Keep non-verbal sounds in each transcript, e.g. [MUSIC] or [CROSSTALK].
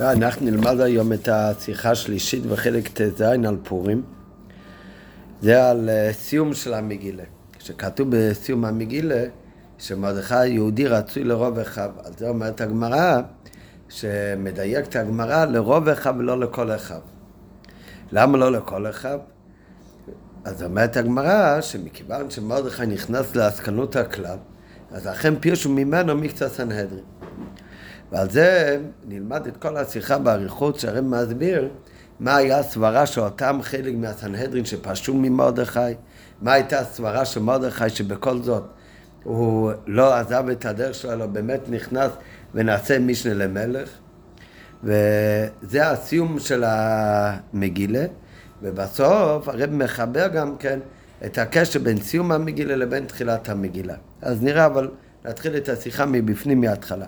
אנחנו נלמד היום את השיחה השלישית בחלק ט"ז על פורים. זה על אה, סיום של המגילה. כשכתוב בסיום המגילה שמרדכי יהודי רצוי לרוב אחיו. על זה אומרת הגמרא, שמדייקת הגמרא לרוב אחיו ולא לכל אחיו. למה לא לכל אחיו? אז אומרת הגמרא שמכיוון שמרדכי נכנס לעסקנות הכלל, אז אכן פירשו ממנו מקצת סנהדרין. ועל זה נלמד את כל השיחה באריכות שהרב מסביר מה היה הסברה של אותם חלק מהסנהדרין שפשעו ממרדכי, מה הייתה הסברה של מרדכי שבכל זאת הוא לא עזב את הדרך שלו, אלא באמת נכנס ונעשה משנה למלך. וזה הסיום של המגילה, ובסוף הרב מחבר גם כן את הקשר בין סיום המגילה לבין תחילת המגילה. אז נראה אבל נתחיל את השיחה מבפנים מההתחלה.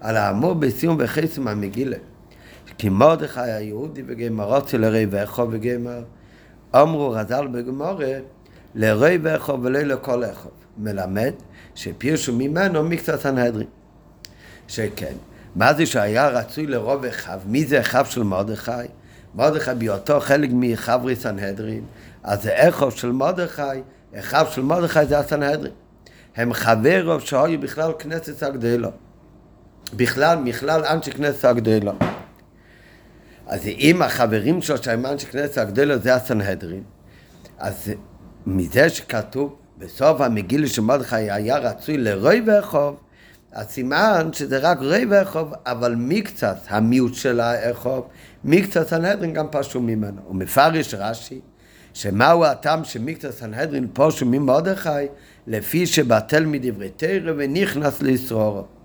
על האמור בסיום וחסם המגילה. כי מרדכי היהודי וגמר רוצה לרי ואיכו וגמר, אמרו רז"ל בגמורה לרי ואיכו ולא לכל איכו. מלמד שפירשו ממנו מקצת סנהדרין. שכן, מה זה שהיה רצוי לרוב אחיו? מי זה אחיו של מרדכי? מרדכי בהיותו חלק מחברי סנהדרין, אז זה איכו של מרדכי, אחיו של מרדכי זה הסנהדרין. הם חברו שהיו בכלל כנסת הגדולה. בכלל, מכלל אנשי כנסת הגדולה. אז אם החברים שלו שהם אנשי כנסת הגדולה זה הסנהדרין, אז מזה שכתוב בסוף המגיל שמרדכי היה רצוי לרוי ואחוב, אז סימן שזה רק רוי ואחוב, אבל מקצת המיעוט של האחוב, מקצת סנהדרין גם פשו ממנו. הוא מפרש רש"י, שמהו הטעם שמקצת סנהדרין פושו ממרדכי, לפי שבטל מדברי תרא ונכנס לישרורו.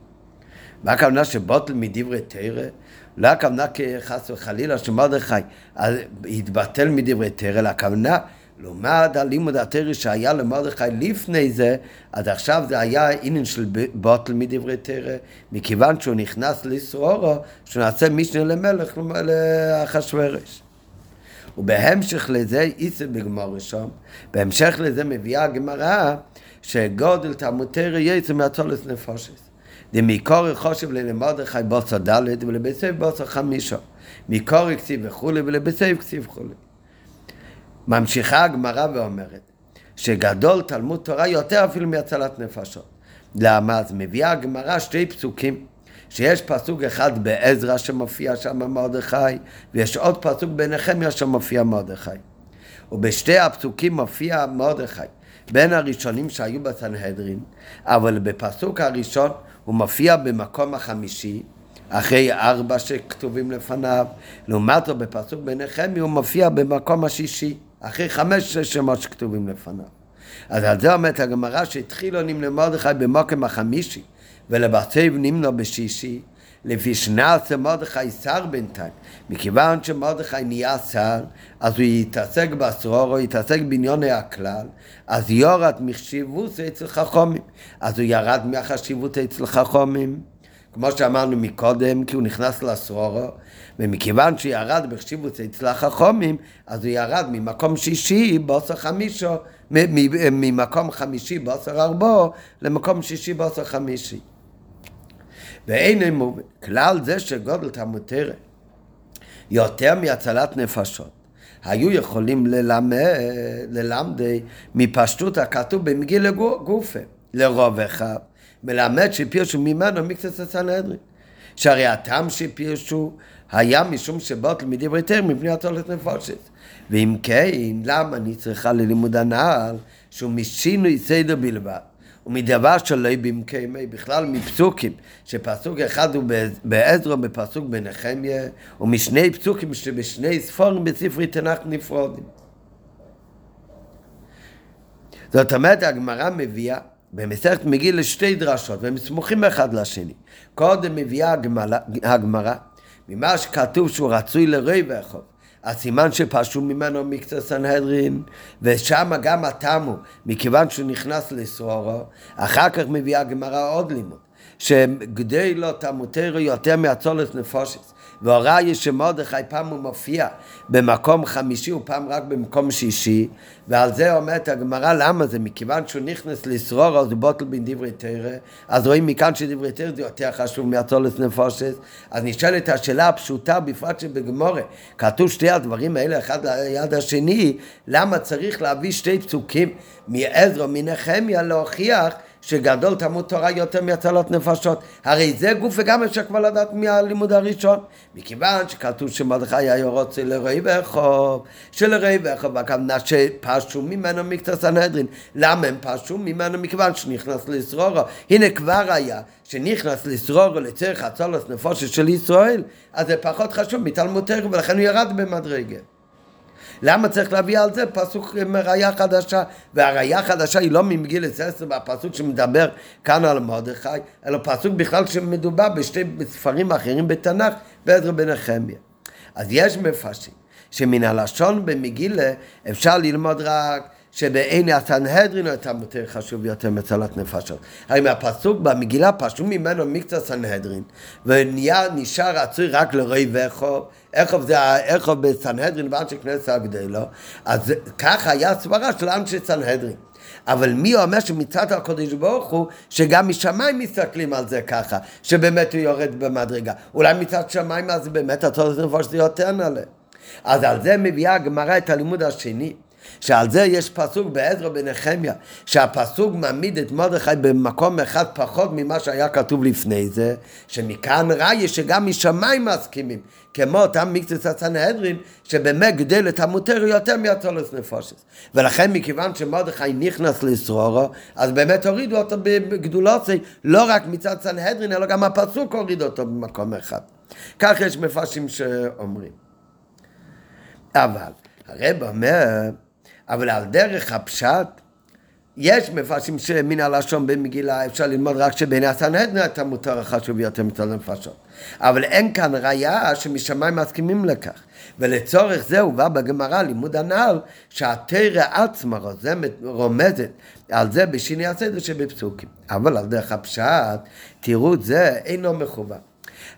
מה הכוונה שבוטל מדברי תרא? לא הכוונה כחס וחלילה שמרדכי התבטל מדברי תרא, אלא הכוונה לעומת הלימוד התרא שהיה למרדכי לפני זה, אז עכשיו זה היה עניין של בוטל מדברי תרא, מכיוון שהוא נכנס לסרורו, שהוא נעשה משנה למלך לאחשוורוש. ובהמשך לזה, איסר בגמור ראשון, בהמשך לזה מביאה הגמרא שגודל תלמוד תרא יצא מהצולס נפושס. דמקור חושב למרדכי בוסר ד' ולבסייב בוסר חמישו. מקור כתיב וכולי ולבסייב כתיב וכולי. ממשיכה הגמרא ואומרת שגדול תלמוד תורה יותר אפילו מהצלת נפשות. למה? אז מביאה הגמרא שתי פסוקים שיש פסוק אחד בעזרא שמופיע שם מרדכי ויש עוד פסוק בנחמיה שמופיע מרדכי. ובשתי הפסוקים מופיע מרדכי בין הראשונים שהיו בסנהדרין, אבל בפסוק הראשון הוא מופיע במקום החמישי, אחרי ארבע שכתובים לפניו, לעומת זאת בפסוק בנחמי הוא מופיע במקום השישי, אחרי חמש שמות שכתובים לפניו. אז על זה אומרת הגמרא שהתחילו נמנה מרדכי במקום החמישי, ולבצב נמנו בשישי, לפי שנעשה מרדכי שר בינתיים. מכיוון שמרדכי נהיה שר, אז הוא יתעסק בסרורו, יתעסק בעניוני הכלל, אז יורד מחשיבות אצל חכומים. אז הוא ירד מהחשיבות אצל חכומים. כמו שאמרנו מקודם, כי הוא נכנס לסרורו, ומכיוון שהוא ירד בחשיבות אצל החכומים, אז הוא ירד ממקום שישי בעשר חמישו, ממקום חמישי בעשר ארבעו, למקום שישי בעשר חמישי. ואין אמור, כלל זה שגודל תלמוד תרא יותר מהצלת נפשות, היו יכולים ללמד, ללמדי מפשטות הכתוב במגיל גופה, לרוב אחד, מלמד שפירשו ממנו מקצת הסנהדרין. שהרי הטעם שפירשו היה משום שבוטל מדברי תרא מפני הצולת נפושת. ואם כן, למה אני צריכה ללימוד הנעל שהוא משינוי סדר בלבד? ומדבר שלא במקיימי, בכלל מפסוקים, שפסוק אחד הוא בעזרו בפסוק בנחמיה, ומשני פסוקים שבשני ספורים בספרי תנ"ך נפרודים. זאת אומרת, הגמרא מביאה במסכת מגיל לשתי דרשות, והם סמוכים אחד לשני. קודם מביאה הגמרא, ממה שכתוב שהוא רצוי לרי ואחוב. הסימן שפשו ממנו מקצת סנהדרין, ושם גם התמו, מכיוון שהוא נכנס לסרורו, אחר כך מביאה הגמרא עוד לימוד, שגדי לו תמותרו יותר מהצולת נפושס. והוראי שמרדכי פעם הוא מופיע במקום חמישי ופעם רק במקום שישי ועל זה אומרת הגמרא למה זה? מכיוון שהוא נכנס לסרור אז הוא בוטל בין דברי תרא אז רואים מכאן שדברי תרא זה יותר חשוב מהצולת נפושת. אז נשאלת השאלה הפשוטה בפרט שבגמורה כתוב שתי הדברים האלה אחד ליד השני למה צריך להביא שתי פסוקים מעזרא מנחמיה להוכיח שגדול תלמוד תורה יותר מהצלת נפשות. הרי זה גוף וגם אפשר כבר לדעת מהלימוד הראשון. מכיוון שכתוב שמרדכי היה רוצה לרועי ורחוב, שלרועי ורחוב הכוונה שפשו ממנו מקצת סנהדרין. למה הם פשו ממנו? מכיוון שנכנס לסרורו. הנה כבר היה שנכנס לסרורו לצריך הצלת נפשות של ישראל, אז זה פחות חשוב מתלמוד תורה ולכן הוא ירד במדרגה. למה צריך להביא על זה פסוק עם ראייה חדשה? והראייה החדשה היא לא ממגילת עשר והפסוק שמדבר כאן על מרדכי, אלא פסוק בכלל שמדובר בשתי ספרים אחרים בתנ"ך, בעזר בנחמיה. אז יש מפרשים שמן הלשון במגילה אפשר ללמוד רק שבעיני הסנהדרין הייתה יותר חשוב יותר מצלת נפשות. הרי מהפסוק במגילה פשטו ממנו מקצת סנהדרין ונשאר רצוי רק לרועי ואיכו, איכו זה איכו בסנהדרין ואנשי כנסת הגדלו, אז ככה היה סברה של אנשי סנהדרין. אבל מי אומר שמצד הקודש ברוך הוא שגם משמיים מסתכלים על זה ככה, שבאמת הוא יורד במדרגה. אולי מצד שמיים אז באמת הצורך נפוש זה יותר נעלה. אז על זה מביאה הגמרא את הלימוד השני. שעל זה יש פסוק בעזרא בנחמיה, שהפסוק מעמיד את מרדכי במקום אחד פחות ממה שהיה כתוב לפני זה, שמכאן ראי שגם משמיים מסכימים, כמו אותם מקצת הסנהדרין, שבאמת גדל את המותר יותר מהצולס נפושס. ולכן מכיוון שמרדכי נכנס לסרורו, אז באמת הורידו אותו בגדולוסי, לא רק מצד סנהדרין, אלא גם הפסוק הוריד אותו במקום אחד. כך יש מפרשים שאומרים. אבל הרב אומר אבל על דרך הפשט, יש מפרשים שמן הלשון במגילה אפשר ללמוד רק שבעיני הסנהדרין אתה מותר החשוב יותר מצד הנפשות. אבל אין כאן ראייה שמשמיים מסכימים לכך. ולצורך זה הובא בגמרא לימוד הנ"ל שהתרא עצמה רוזמת, רומזת על זה בשיני הסדר שבפסוקים. אבל על דרך הפשט, תראו זה אינו מכוון.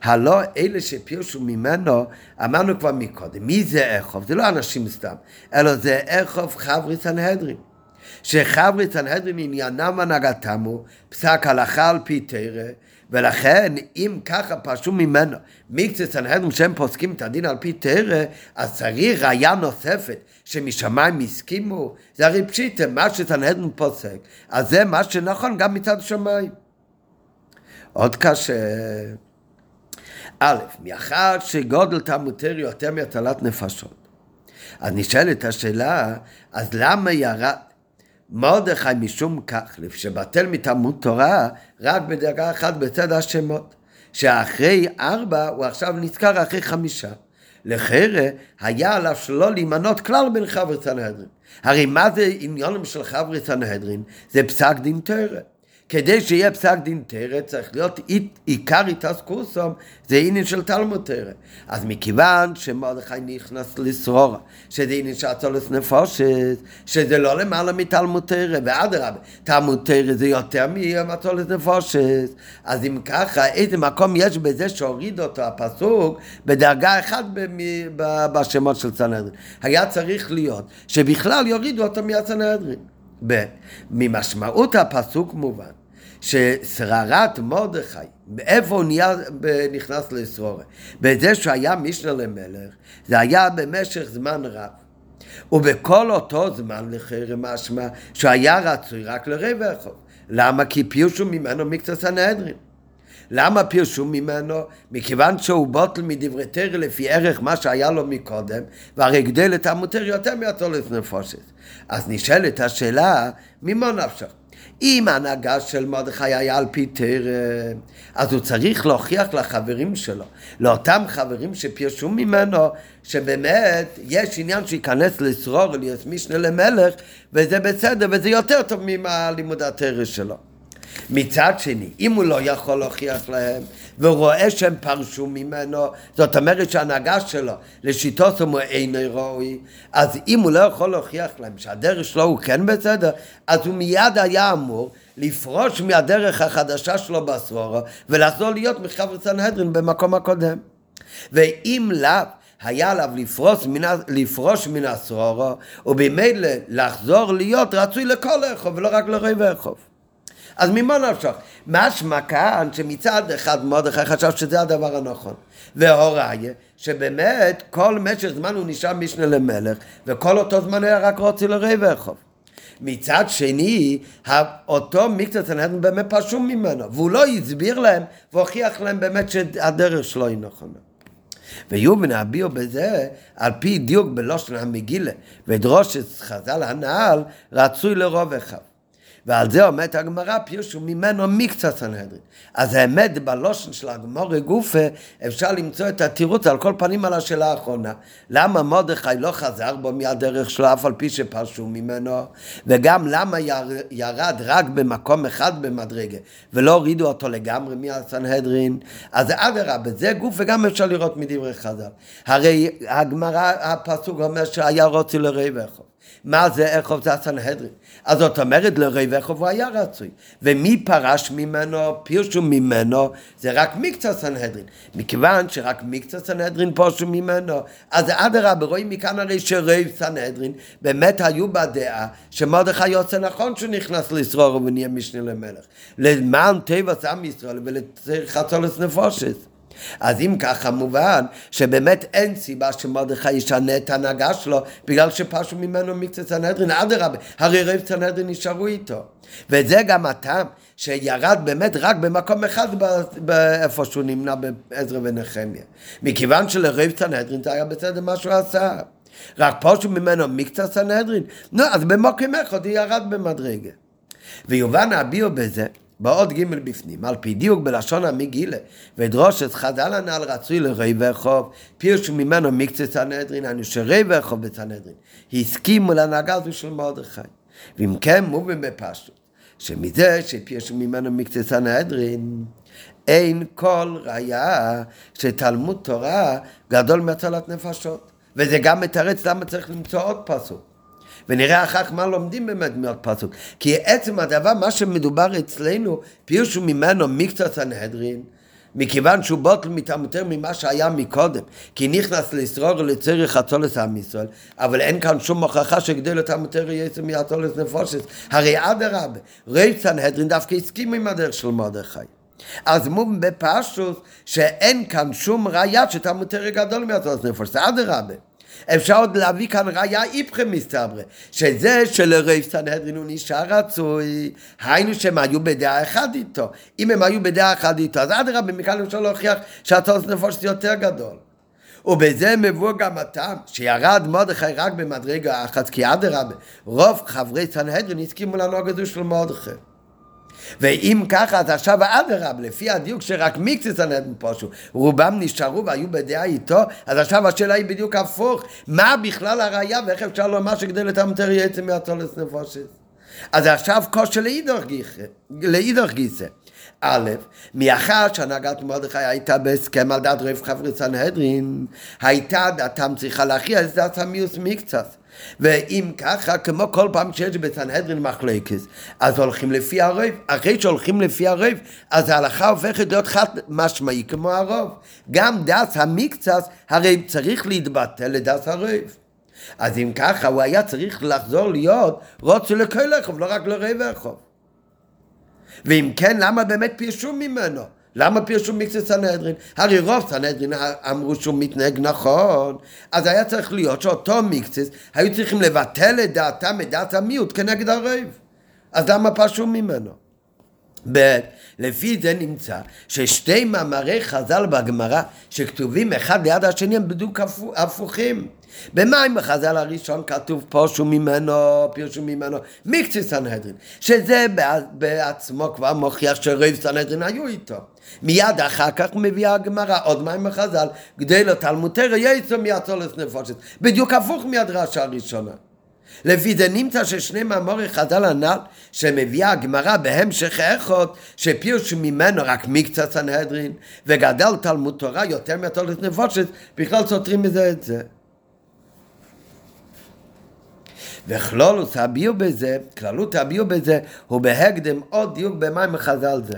הלא אלה שפירשו ממנו, אמרנו כבר מקודם, מי זה אכוף? זה לא אנשים סתם, אלא זה אכוף חברי סנהדרין. שחברי סנהדרין עניינם והנהגתם הוא פסק הלכה על פי תרא, ולכן אם ככה פרשו ממנו מקצת סנהדרין שהם פוסקים את הדין על פי תרא, אז צריך ראייה נוספת שמשמיים הסכימו, זה הרי פשיטה, מה שסנהדרין פוסק, אז זה מה שנכון גם מצד שמיים. עוד קשה. א', מאחר שגודל תלמוד תרא יותר מהטלת נפשות. אז נשאלת השאלה, אז למה ירד מרדכי משום כך, שבטל מתלמוד תורה רק בדרגה אחת בצד השמות, שאחרי ארבע הוא עכשיו נזכר אחרי חמישה. לחרא היה עליו שלא להימנות כלל בין חברי סנהדרין. הרי מה זה עניונים של חברי סנהדרין? זה פסק דין תרא. כדי שיהיה פסק דין תרא, צריך להיות עיקר התעסקוסום, זה עניין של תלמוד תרא. אז מכיוון שמרדכי נכנס לסרורה, שזה עניין של הצולס נפושת, שזה לא למעלה מתלמוד תרא, ואדרבה, תלמוד תרא זה יותר מהצולס נפושת. אז אם ככה, איזה מקום יש בזה שהוריד אותו הפסוק בדרגה אחת בשמות של סנהדרין. היה צריך להיות שבכלל יורידו אותו מהסנהדרין. ב. ממשמעות הפסוק מובן ששררת מרדכי, איפה נהיה, נכנס לסרורה? בזה שהוא היה משנה למלך, זה היה במשך זמן רב. ובכל אותו זמן לחרם משמע שהוא היה רצוי רק לרבע אחד. למה? כי פירשו ממנו מקצת סנהדרין. למה פירשו ממנו? מכיוון שהוא בוטל מדברי תרא לפי ערך מה שהיה לו מקודם, והרי גדל את המותר יותר מהתולת נפושת. אז נשאלת השאלה, ממה נפשך? אם ההנהגה של מרדכי היה על פי תרא, אז הוא צריך להוכיח לחברים שלו, לאותם חברים שפירשו ממנו, שבאמת יש עניין שייכנס לשרור, להיות משנה למלך, וזה בסדר, וזה יותר טוב מלימוד התרא שלו. מצד שני, אם הוא לא יכול להוכיח להם, ורואה שהם פרשו ממנו, זאת אומרת שההנהגה שלו לשיטות הוא אינו ראוי, אז אם הוא לא יכול להוכיח להם שהדרך שלו הוא כן בסדר, אז הוא מיד היה אמור לפרוש מהדרך החדשה שלו בסבורה ולחזור להיות מחבר סנהדרין במקום הקודם. ואם לאו היה עליו לפרוש מן, לפרוש מן הסרורו, ובמילא לחזור להיות רצוי לכל רחוב ולא רק לרוב רחוב. אז ממה נפשך? משמע כאן שמצד אחד מרדכי חשב שזה הדבר הנכון. והוראיה, שבאמת כל משך זמן הוא נשאר משנה למלך, וכל אותו זמן היה רק רוצה לרוב רחוב. מצד שני, אותו מקצת סנהדרין באמת פשום ממנו, והוא לא הסביר להם והוכיח להם באמת שהדרך שלו היא נכונה. ויובן הביאו בזה על פי דיוק בלושן המגילה ודרושת חז"ל הנעל רצוי לרוב אחד. ועל זה עומדת הגמרא, פירשו ממנו מקצת סנהדרין. אז האמת בלושן של הגמור גופה, אפשר למצוא את התירוץ על כל פנים על השאלה האחרונה. למה מרדכי לא חזר בו מהדרך שלו, אף על פי שפרשו ממנו? וגם למה ירד רק במקום אחד במדרגה, ולא הורידו אותו לגמרי מהסנהדרין? אז אדרבה, זה גוף וגם אפשר לראות מדברי חז"ל. הרי הגמרא, הפסוק אומר שהיה רוצי לרעי ואחוב. מה זה איכוב זה הסנהדרין. אז זאת אומרת לרי איכוב הוא היה רצוי. ומי פרש ממנו, פירשו ממנו, זה רק מקצת סנהדרין. מכיוון שרק מקצת סנהדרין פרשו ממנו, אז אדרבה, רואים מכאן הרי שרי סנהדרין באמת היו בדעה שמרדכי יוצא נכון שהוא נכנס לסרור ונהיה משנה למלך. למען טבע עם ישראל ולחצולת נפושת. אז אם ככה מובן שבאמת אין סיבה שמרדכי ישנה את ההנהגה שלו בגלל שפשו ממנו מקצת סנהדרין, אדרבה, הרי רב סנהדרין נשארו איתו. וזה גם הטעם שירד באמת רק במקום אחד באיפה שהוא נמנע בעזרא ונחמיה. מכיוון שלרב סנהדרין זה היה בסדר מה שהוא עשה. רק פושו ממנו מקצת סנהדרין, נו אז במקום אחד ירד במדרגה. ויובן הביאו בזה בעוד ג' בפנים, על פי דיוק בלשון המגילה, ודרושת חז"ל הנ"ל רצוי לרי ורחוב, פירשו ממנו מקצת סנהדרין, אני שרי ורחוב בסנהדרין, הסכימו להנהגה הזו של מרדכי. ואם כן מובן בפשטות, שמזה שפירשו ממנו מקצת סנהדרין, אין כל ראיה שתלמוד תורה גדול מהצלת נפשות. וזה גם מתרץ למה צריך למצוא עוד פסוק. ונראה אחר כך מה לומדים באמת מעוד פסוק. כי עצם הדבר, מה שמדובר אצלנו, פירשו ממנו מקצת סנהדרין, מכיוון שהוא בוטל מטעם יותר ממה שהיה מקודם, כי נכנס לסרור לצריך חצולס עם ישראל, אבל אין כאן שום הוכחה שגדל אותם יותר יצא מהצולס נפושס. הרי אדרבה, רב סנהדרין דווקא הסכים עם הדרך של מרדכי. אז מובן בפשוט שאין כאן שום ראייה שאתה מותר גדול מהצולס נפושס, אדרבה. אפשר עוד להביא כאן ראיה איפכם מסתברא, שזה שלרב סנהדרין הוא נשאר רצוי, היינו שהם היו בדעה אחת איתו. אם הם היו בדעה אחת איתו, אז אדרבה, מכאן אפשר להוכיח שהתוס נפוש יותר גדול. ובזה מבוא גם הטעם שירד מרדכי רק במדרגה אחת, כי אדרבה, רוב חברי סנהדרין הסכימו לנהוג הזו של מרדכי. ואם ככה, אז עכשיו אדרבה, לפי הדיוק שרק מיקסיס הנדן פושו, רובם נשארו והיו בדעה איתו, אז עכשיו השאלה היא בדיוק הפוך, מה בכלל הראייה ואיך אפשר לומר שכדי לתמטר יצא מהצולס נפושס? אז עכשיו כושר לאידך גיסא. א', מאחר שהנהגת מרדכי הייתה בהסכם על דעת רב חברי סנהדרין, הייתה דעתם צריכה להכריע את דעת המיוס מקצת. ואם ככה, כמו כל פעם שיש בסנהדרין מחלקס, אז הולכים לפי הרוב. אחרי שהולכים לפי הרוב, אז ההלכה הופכת להיות חד משמעי כמו הרוב. גם דס המקצס הרי צריך להתבטל לדס הרוב. אז אם ככה, הוא היה צריך לחזור להיות רוצה לכל רחוב, לא רק לרוב רחוב. ואם כן, למה באמת פירשו ממנו? למה פירשו מקצת סנהדרין? הרי רוב סנהדרין אמרו שהוא מתנהג נכון, אז היה צריך להיות שאותו מקצת היו צריכים לבטל את דעתם, את דעת המיעוט כנגד הרב. אז למה פרשו ממנו? ב. לפי זה נמצא ששתי מאמרי חז"ל בגמרא שכתובים אחד ליד השני הם בדיוק הפוכים. במים החז"ל הראשון כתוב פושו ממנו, פירשו ממנו, מקצה סנהדרין, שזה בעצמו כבר מוכיח שרב סנהדרין היו איתו. מיד אחר כך מביאה הגמרא עוד מים החז"ל, גדי לו תלמותר יצא מהצולס נפושת, בדיוק הפוך מהדרשה הראשונה. לפי זה נמצא ששני מאמורי חז"ל הנ"ל שמביאה הגמרא בהמשך איכות שפירשו ממנו רק מקצת סנהדרין וגדל תלמוד תורה יותר מהתולת נפושת בכלל סותרים מזה את זה. וכלולוס הביאו בזה, כללות הביאו בזה, הוא בהקדם עוד דיוק במים חז"ל זה.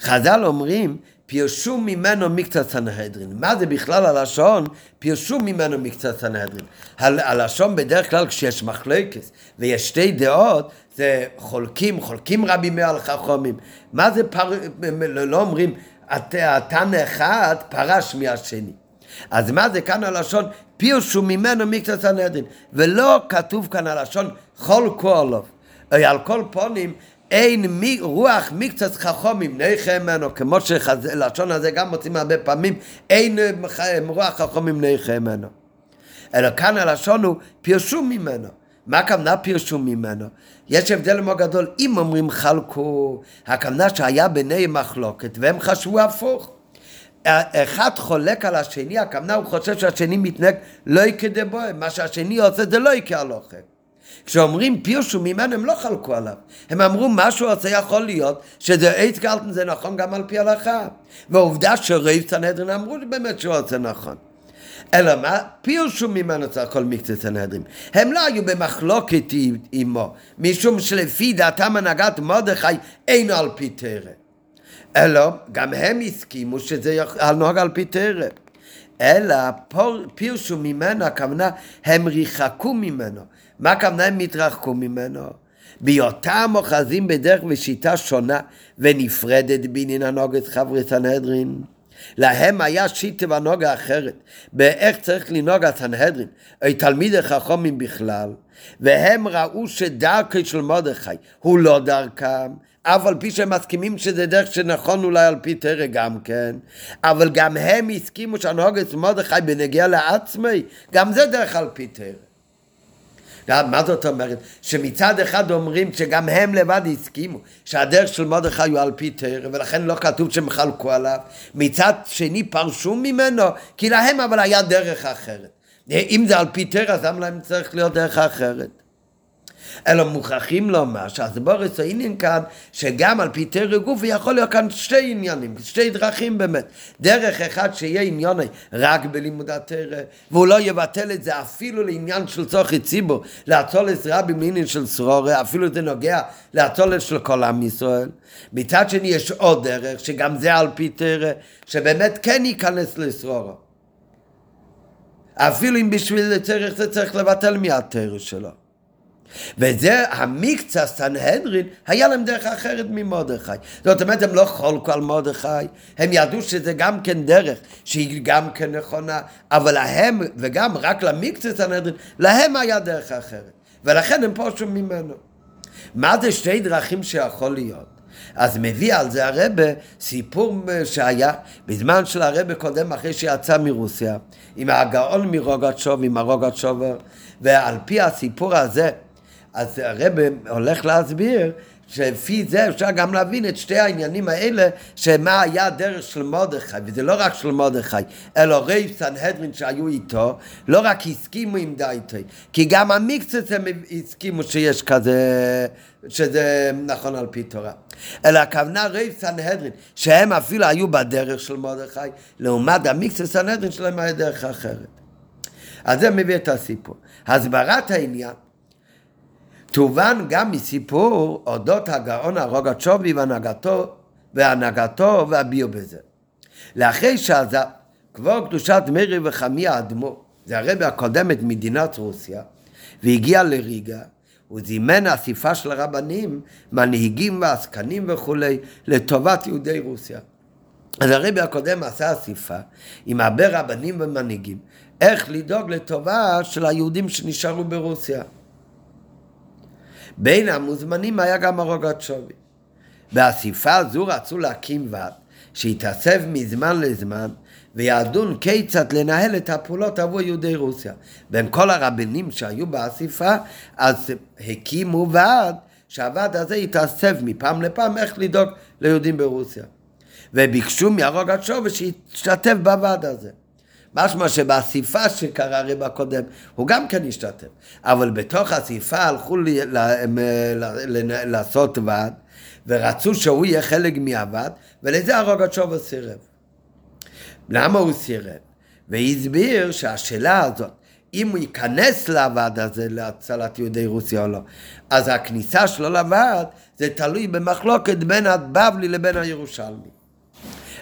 חז"ל אומרים, פירשו ממנו מקצת סנהדרין. מה זה בכלל הלשון? פירשו ממנו מקצת סנהדרין. הלשון בדרך כלל כשיש מחלקס ויש שתי דעות, זה חולקים, חולקים רבים מעל חכמים. מה זה פר... לא אומרים, התנא אחד פרש מהשני. אז מה זה כאן הלשון? פירשו ממנו מקצת סנהדרין. ולא כתוב כאן הלשון חולקו עליו. על כל פונים, אין מי, רוח מקצת חכומים נכה ממנו, כמו שלשון הזה גם מוצאים הרבה פעמים, אין רוח חכומים נכה ממנו. אלא כאן הלשון הוא פירשו ממנו. מה הכוונה פירשו ממנו? יש הבדל מאוד גדול, אם אומרים חלקו, הכוונה שהיה ביניהם מחלוקת והם חשבו הפוך. אחד חולק על השני, הכוונה הוא חושב שהשני מתנהג לא יקדה בו, מה שהשני עושה זה לא יקרה הלוכת. כשאומרים פירשו ממנו הם לא חלקו עליו, הם אמרו מה שהוא עושה יכול להיות שזה אייט גלטן זה נכון גם על פי הלכה. והעובדה שרייב סנהדרין אמרו באמת שהוא עושה נכון. אלא מה? פירשו ממנו צריך כל מקצת סנהדרין. הם לא היו במחלוקת עמו משום שלפי דעתם הנהגת מרדכי אינו על פי תרא אלא גם הם הסכימו שזה נוהג על פי תרא אלא פירשו ממנו הכוונה הם ריחקו ממנו מה הכוונה הם התרחקו ממנו? בהיותם אוחזים בדרך ושיטה שונה ונפרדת בעניין הנוגת חברי סנהדרין. להם היה שיטה ונוגה אחרת, באיך צריך לנהוג הסנהדרין, או תלמידי חכמים בכלל, והם ראו שדרכי של מרדכי הוא לא דרכם, אף על פי שהם מסכימים שזה דרך שנכון אולי על פי תרא גם כן, אבל גם הם הסכימו שהנהוגת מרדכי בנגיע לעצמי, גם זה דרך על פי תרא. מה זאת אומרת? שמצד אחד אומרים שגם הם לבד הסכימו שהדרך של מרדכי הוא על פי תרא ולכן לא כתוב שהם חלקו עליו מצד שני פרשו ממנו כי להם אבל היה דרך אחרת אם זה על פי תרא אז למה להם צריך להיות דרך אחרת? אלא מוכרחים לומר שהסבורס העניין כאן שגם על פי תרא גופי יכול להיות כאן שתי עניינים, שתי דרכים באמת. דרך אחד שיהיה עניון רק בלימוד התרא והוא לא יבטל את זה אפילו לעניין של צורכי ציבור, לאצולת רבי מעניין של סרורי, אפילו זה נוגע לאצולת של כל עם ישראל. מצד שני יש עוד דרך שגם זה על פי תרא, שבאמת כן ייכנס לסרורו. אפילו אם בשביל צריך זה צריך לבטל מהתרא שלו. וזה המקצה סנהדרין, היה להם דרך אחרת ממרדכי. זאת אומרת, הם לא חולקו על מרדכי, הם ידעו שזה גם כן דרך, שהיא גם כן נכונה, אבל להם, וגם רק למקצה סנהדרין, להם היה דרך אחרת. ולכן הם פרשו ממנו. מה זה שתי דרכים שיכול להיות? אז מביא על זה הרבי סיפור שהיה בזמן של הרבי הקודם אחרי שיצא מרוסיה עם הגאון מרוגצ'וב, עם הרוגצ'וב ועל פי הסיפור הזה אז הרב הולך להסביר שלפי זה אפשר גם להבין את שתי העניינים האלה, שמה היה הדרך של מרדכי, וזה לא רק של מרדכי, אלא רוב סנהדרין שהיו איתו, לא רק הסכימו עם דייטי, כי גם המקצת הם הסכימו שיש כזה, שזה נכון על פי תורה. אלא הכוונה רוב סנהדרין, שהם אפילו היו בדרך של מרדכי, לעומת המקצת סנהדרין שלהם היה דרך אחרת. אז זה מביא את הסיפור. הסברת העניין תובן גם מסיפור אודות הגאון הרוגצ'ובי והנהגתו, והנהגתו והביאור בזה. לאחרי שעזב כבוד קדושת מרי וחמי האדמו, זה הרבי הקודמת מדינת רוסיה, והגיע לריגה, הוא זימן אסיפה של רבנים, מנהיגים ועסקנים וכולי, לטובת יהודי רוסיה. אז הרבי הקודם עשה אסיפה עם הרבה רבנים ומנהיגים, איך לדאוג לטובה של היהודים שנשארו ברוסיה. בין המוזמנים היה גם הרוגצ'ובי. באספה הזו רצו להקים ועד שיתאסף מזמן לזמן וידון כיצד לנהל את הפעולות עבור יהודי רוסיה. בין כל הרבנים שהיו באספה, אז הקימו ועד שהוועד הזה יתאסף מפעם לפעם איך לדאוג ליהודים ברוסיה. וביקשו מהרוגצ'ובי שישתתף בוועד הזה. משמע שבאסיפה שקרה הרב הקודם, הוא גם כן השתתף. אבל בתוך האסיפה הלכו לי, ל, ל, ל, לעשות ועד, ורצו שהוא יהיה חלק מהוועד, ולזה הרוגצ'וב סירב. למה הוא סירב? והסביר שהשאלה הזאת, אם הוא ייכנס לוועד הזה להצלת יהודי רוסיה או לא. אז הכניסה שלו לוועד זה תלוי במחלוקת בין הבבלי לבין הירושלמי.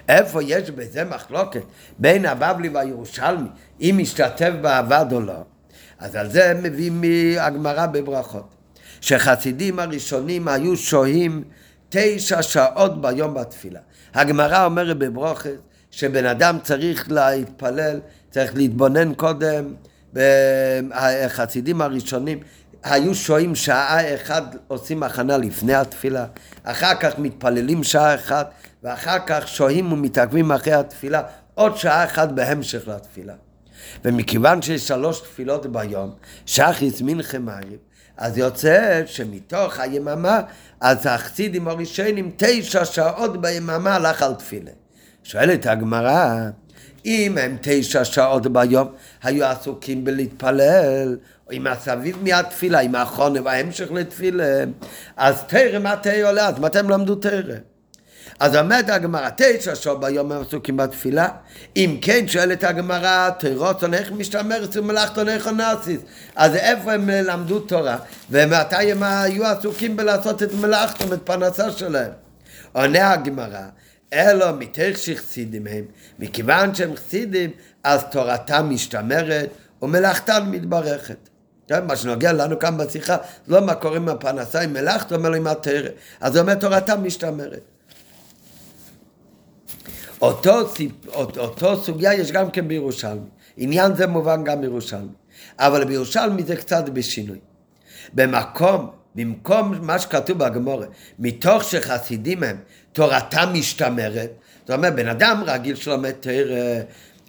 איפה יש בזה מחלוקת בין הבבלי והירושלמי, אם משתתף בעבד או לא? אז על זה מביאים מהגמרא בברכות. שחסידים הראשונים היו שוהים תשע שעות ביום בתפילה. הגמרא אומרת בברוכת שבן אדם צריך להתפלל, צריך להתבונן קודם, החסידים הראשונים היו שוהים שעה אחת, עושים הכנה לפני התפילה, אחר כך מתפללים שעה אחת, ואחר כך שוהים ומתעכבים אחרי התפילה עוד שעה אחת בהמשך לתפילה. ומכיוון שיש שלוש תפילות ביום, שחיס מנחה מעריב, אז יוצא שמתוך היממה, אז החסידים הראשונים תשע שעות ביממה הלך על תפילה. שואלת הגמרא, אם הם תשע שעות ביום היו עסוקים בלהתפלל, או עם הסביב מהתפילה, עם האחרונה וההמשך לתפילה, אז תרא מתי עולה, אז מתי הם למדו תרא? אז אומרת הגמרא, תשע שעות ביום הם עסוקים בתפילה. אם כן, שואלת הגמרא, תירוצון איך משתמרת ומלאכתון איך נאסיס. אז איפה הם למדו תורה? ומתי הם היו עסוקים בלעשות את מלאכתם, את פרנסה שלהם? עונה הגמרא, אלא מתך שחסידים הם, מכיוון שהם חסידים, אז תורתם משתמרת ומלאכתם מתברכת. כן, מה שנוגע לנו כאן בשיחה, לא מה קורה עם הפרנסה, עם מלאכתו, אלא עם התרא. אז זה אומר תורתם משתמרת. אותו, אותו סוגיה יש גם כן בירושלמי. עניין זה מובן גם בירושלמי. אבל בירושלמי זה קצת בשינוי. במקום, במקום מה שכתוב בגמורה, מתוך שחסידים הם, תורתם משתמרת, זאת אומרת, בן אדם רגיל שלומד תרא,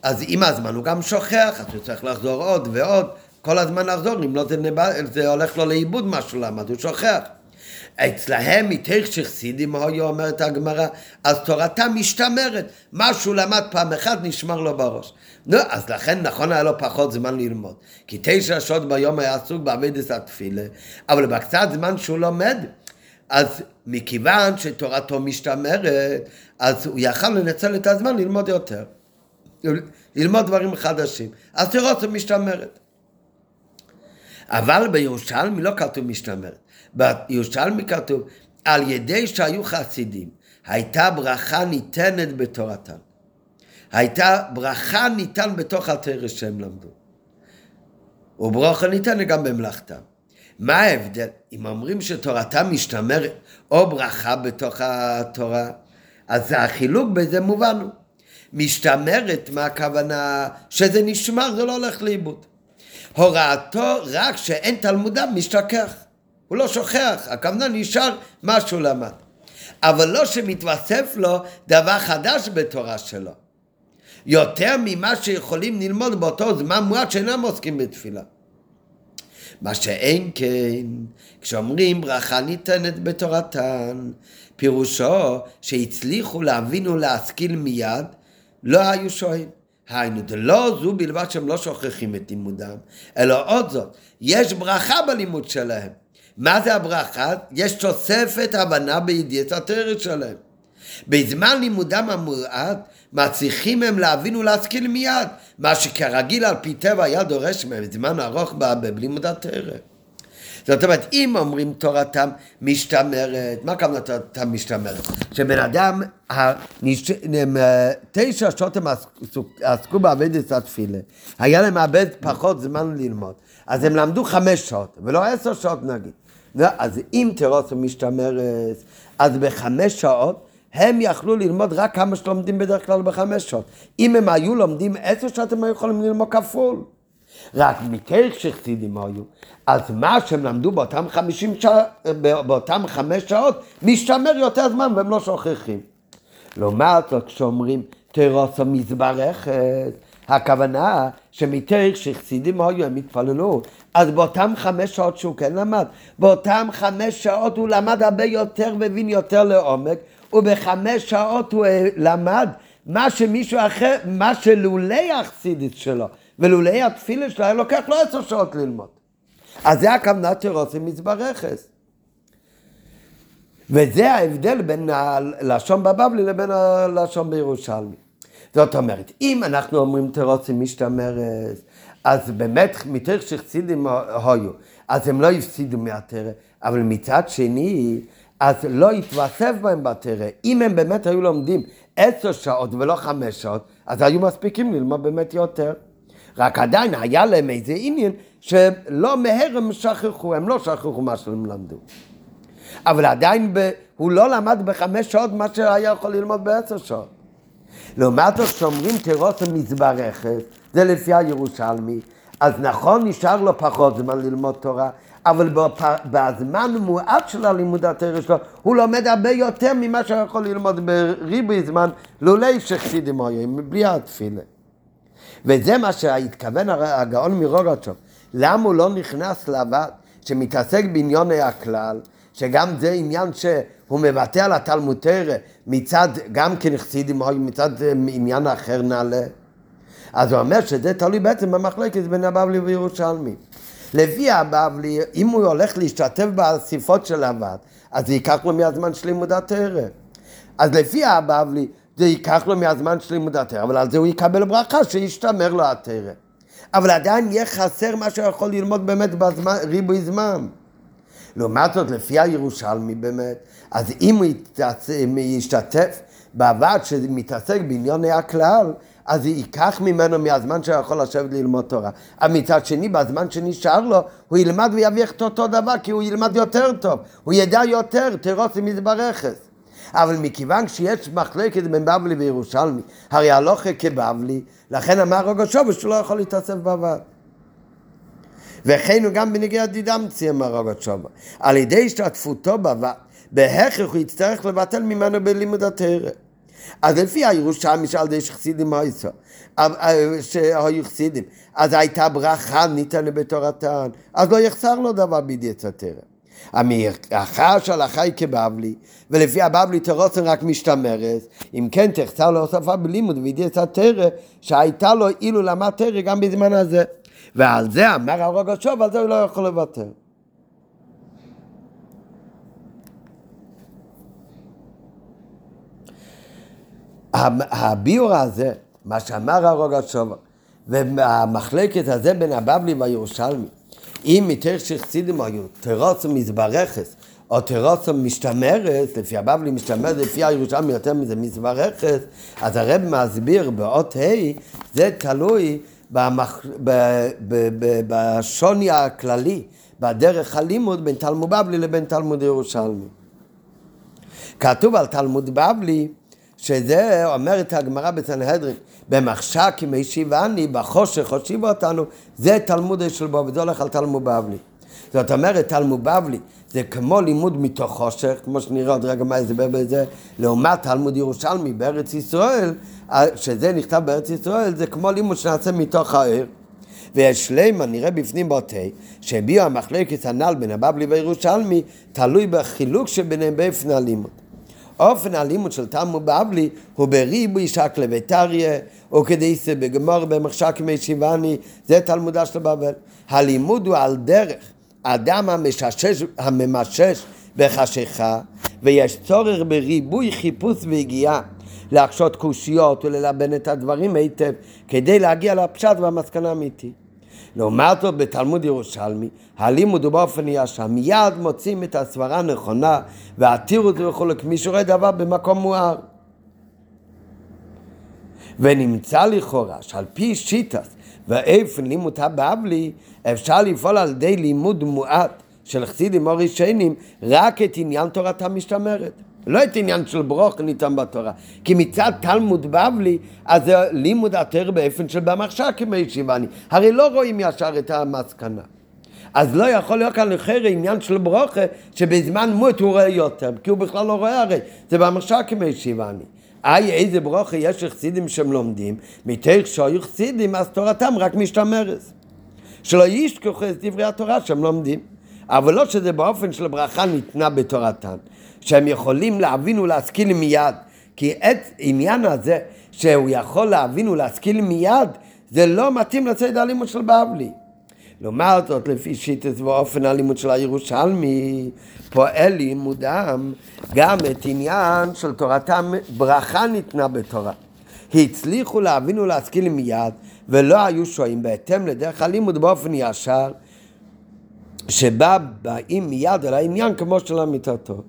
אז עם הזמן הוא גם שוכח, אז הוא צריך לחזור עוד ועוד, כל הזמן לחזור, אם לא זה, זה הולך לו לאיבוד משהו, למה? הוא שוכח. אצלהם מתך שחסידים היו אומרת הגמרא, אז תורתם משתמרת, מה שהוא למד פעם אחת נשמר לו בראש. נו, אז לכן נכון היה לו פחות זמן ללמוד. כי תשע שעות ביום היה עסוק בעבודת התפילה, אבל בקצת זמן שהוא לומד, אז מכיוון שתורתו משתמרת, אז הוא יכל לנצל את הזמן ללמוד יותר. ללמוד דברים חדשים. אז תורתו משתמרת. אבל בירושלמי לא כתוב משתמרת. בירושלמי כתוב, על ידי שהיו חסידים, הייתה ברכה ניתנת בתורתם. הייתה ברכה ניתן בתוך התרא שהם למדו. וברכה ניתנת גם במלאכתם. מה ההבדל? אם אומרים שתורתם משתמרת או ברכה בתוך התורה, אז החילוק בזה מובן הוא. משתמרת, מה הכוונה? שזה נשמר, זה לא הולך לאיבוד. הוראתו רק שאין תלמודיו משתכח. הוא לא שוכח, הכוונה נשאר מה שהוא למד. אבל לא שמתווסף לו דבר חדש בתורה שלו. יותר ממה שיכולים ללמוד באותו זמן מועט שאינם עוסקים בתפילה. מה שאין כן, כשאומרים ברכה ניתנת בתורתן, פירושו שהצליחו להבין ולהשכיל מיד, לא היו שוהים. היינו, לא זו בלבד שהם לא שוכחים את לימודם, אלא עוד זאת, יש ברכה בלימוד שלהם. מה זה הברכה? יש תוספת הבנה בידיעת התרא שלהם. בזמן לימודם המועט, מצליחים הם להבין ולהשכיל מיד, מה שכרגיל על פי טבע היה דורש מהם זמן ארוך בלימוד התרא. זאת אומרת, אם אומרים תורתם משתמרת, מה הכוונה תורתם משתמרת? שבן אדם, תשע שעות הם עסקו בעבודת התפילה, היה להם מאבד פחות זמן ללמוד, אז הם למדו חמש שעות, ולא עשר שעות נגיד. אז אם תירוסו משתמרת, אז בחמש שעות הם יכלו ללמוד רק כמה שלומדים בדרך כלל בחמש שעות. אם הם היו לומדים עשר שעות, הם היו יכולים ללמוד כפול. רק מכך שחסידים היו, אז מה שהם למדו באותם חמישים שעות, באותם חמש שעות, משתמר יותר זמן והם לא שוכחים. לעומת זאת, כשאומרים תירוסו מזברכת, הכוונה שמתך שחסידים היו, הם התפללו, אז באותם חמש שעות שהוא כן למד, באותם חמש שעות הוא למד הרבה יותר והבין יותר לעומק, ובחמש שעות הוא למד מה שמישהו אחר, מה שלולי החסידית שלו ולולי התפילה שלו היה לוקח לו עשר שעות ללמוד. אז זה הכוונה תירוסים מזברכס. וזה ההבדל בין הלשון בבבלי לבין הלשון בירושלמי. זאת אומרת, אם אנחנו אומרים תירוסים משתמרת, אז באמת, מתוך שחסידים היו, אז הם לא הפסידו מהתרא, אבל מצד שני, אז לא התווסף בהם בתרא. אם הם באמת היו לומדים עשר שעות ולא חמש שעות, אז היו מספיקים ללמוד באמת יותר. רק עדיין היה להם איזה עניין שלא מהר הם שכחו, הם לא שכחו מה שהם למדו. אבל עדיין ב, הוא לא למד בחמש שעות מה שהיה יכול ללמוד בעשר שעות. לעומת זאת שאומרים תירוס המזברכת, זה לפי הירושלמי, אז נכון נשאר לו פחות זמן ללמוד תורה, אבל בזמן מועט של הלימוד התרא שלו, הוא לומד הרבה יותר ממה שהוא יכול ללמוד בריבוי זמן, לולי שחסידים היו, בלי התפילה. וזה מה שהתכוון הגאון מרוגצ'וב. למה הוא לא נכנס לבד שמתעסק בעניוני הכלל, שגם זה עניין שהוא מבטא על התלמוד תרא מצד, גם כנחסידים או מצד אה, עניין אחר נעלה. אז הוא אומר שזה תלוי בעצם במחלקת בין הבבלי וירושלמי. לפי הבבלי, אם הוא הולך להשתתף באסיפות של הוועד, אז זה ייקח לו מהזמן של לימוד התרא. אז לפי הבבלי, זה ייקח לו מהזמן של לימוד התרא, אבל על זה הוא יקבל ברכה שישתמר לו התרא. אבל עדיין יהיה חסר מה שהוא יכול ללמוד באמת בזמן, ריבוי זמן. לעומת זאת, לפי הירושלמי באמת, אז אם הוא ישתתף בעבד שמתעסק בעניוני הכלל, אז ייקח ממנו מהזמן שהוא יכול לשבת ללמוד תורה. אבל מצד שני, בזמן שנשאר לו, הוא ילמד ויביך את אותו דבר, כי הוא ילמד יותר טוב, הוא ידע יותר, תירוץ ומזברכת. אבל מכיוון שיש מחלקת בין בבלי וירושלמי, הרי הלוכה כבבלי, לכן אמר רוגו שובו שהוא לא יכול להתאסף בבד. וכן הוא גם בנגיע דידמצי אמר רוגו שובו. על ידי השתתפותו בבד, בהכרח הוא יצטרך לבטל ממנו בלימוד התרא. אז לפי הירושלמי שעל ידי שחסידים היסו, שהיו חסידים, אז הייתה ברכה ניתנה בתורתן, אז לא יחסר לו דבר בידיעת התרא. המאחר שהלכה היא כבבלי, ולפי הבבלי תרוצן רק משתמרת, אם כן תחסר להוספה בלימוד וידיעת התרא, שהייתה לו אילו למד תרא גם בזמן הזה. ועל זה אמר הרוג השוב, על זה הוא לא יכול לוותר. הביור הזה, מה שאמר הרוג השוב, והמחלקת הזה בין הבבלי והירושלמי, אם מתוך שחסידים היו תירוץ ומזברכס, או תירוץ ומשתמרת, לפי הבבלי משתמרת, לפי הירושלמי יותר מזה מזברכס, אז הרב מסביר באות ה', זה תלוי במח... ב... ב... ב... בשוני הכללי, בדרך הלימוד בין תלמוד בבלי לבין תלמוד ירושלמי. כתוב על תלמוד בבלי, שזה אומרת הגמרא בסנהדרין, במחשק עם הישיבני, בחושך הושיב אותנו, זה תלמוד של בו, וזה הולך על תלמוד בבלי. זאת אומרת, תלמוד בבלי זה כמו לימוד מתוך חושך, כמו שנראה עוד רגע מה יסבר בזה, לעומת תלמוד ירושלמי בארץ ישראל, שזה נכתב בארץ ישראל, זה כמו לימוד שנעשה מתוך העיר. ויש לימה, נראה בפנים בוטה, שהביאו המחלקת הנ"ל בין הבבלי וירושלמי, תלוי בחילוק שביניהם באופן הלימוד. אופן הלימוד של תלמוד בבלי הוא בריבוי שקלה וטריה, או כדי בגמור במחשק מי שיבני, זה תלמודה של בבל. הלימוד הוא על דרך אדם המששש, הממשש בחשיכה, ויש צורך בריבוי חיפוש והגיעה. להקשות קושיות וללבן את הדברים היטב כדי להגיע לפשט והמסקנה האמיתית. לעומת זאת בתלמוד ירושלמי, הלימוד הוא באופן ישר, מיד מוצאים את הסברה הנכונה והתירו את זה וכולי, כמי שרואה דבר במקום מואר. ונמצא לכאורה שעל פי שיטס ואיפן לימוד הבבלי אפשר לפעול על ידי לימוד מועט של חסידים או ראשונים רק את עניין תורתם משתמרת. לא את עניין של ברוך ניתן בתורה. כי מצד תלמוד בבלי, אז זה לימוד התר באופן של במחשב כמו ישיבני. הרי לא רואים ישר את המסקנה. אז לא יכול להיות כאן לחרא עניין של ברוכה, שבזמן מות הוא רואה יותר, כי הוא בכלל לא רואה הרי, זה במחשב כמו איי, איזה ברוכה יש חסידים שהם לומדים, מתוך שהיו חסידים, אז תורתם רק משתמרת. שלא ישכחו את דברי התורה שהם לומדים. אבל לא שזה באופן של ברכה ניתנה בתורתם. שהם יכולים להבין ולהשכיל מיד. כי את עניין הזה שהוא יכול להבין ולהשכיל מיד, זה לא מתאים לצד הלימוד של בבלי. לעומת זאת, לפי שיטת ואופן הלימוד של הירושלמי, פועל לימודם גם את עניין של תורתם, ברכה ניתנה בתורה. הצליחו להבין ולהשכיל מיד, ולא היו שוהים בהתאם לדרך הלימוד באופן ישר, שבה באים מיד אל העניין כמו של אמיתתו.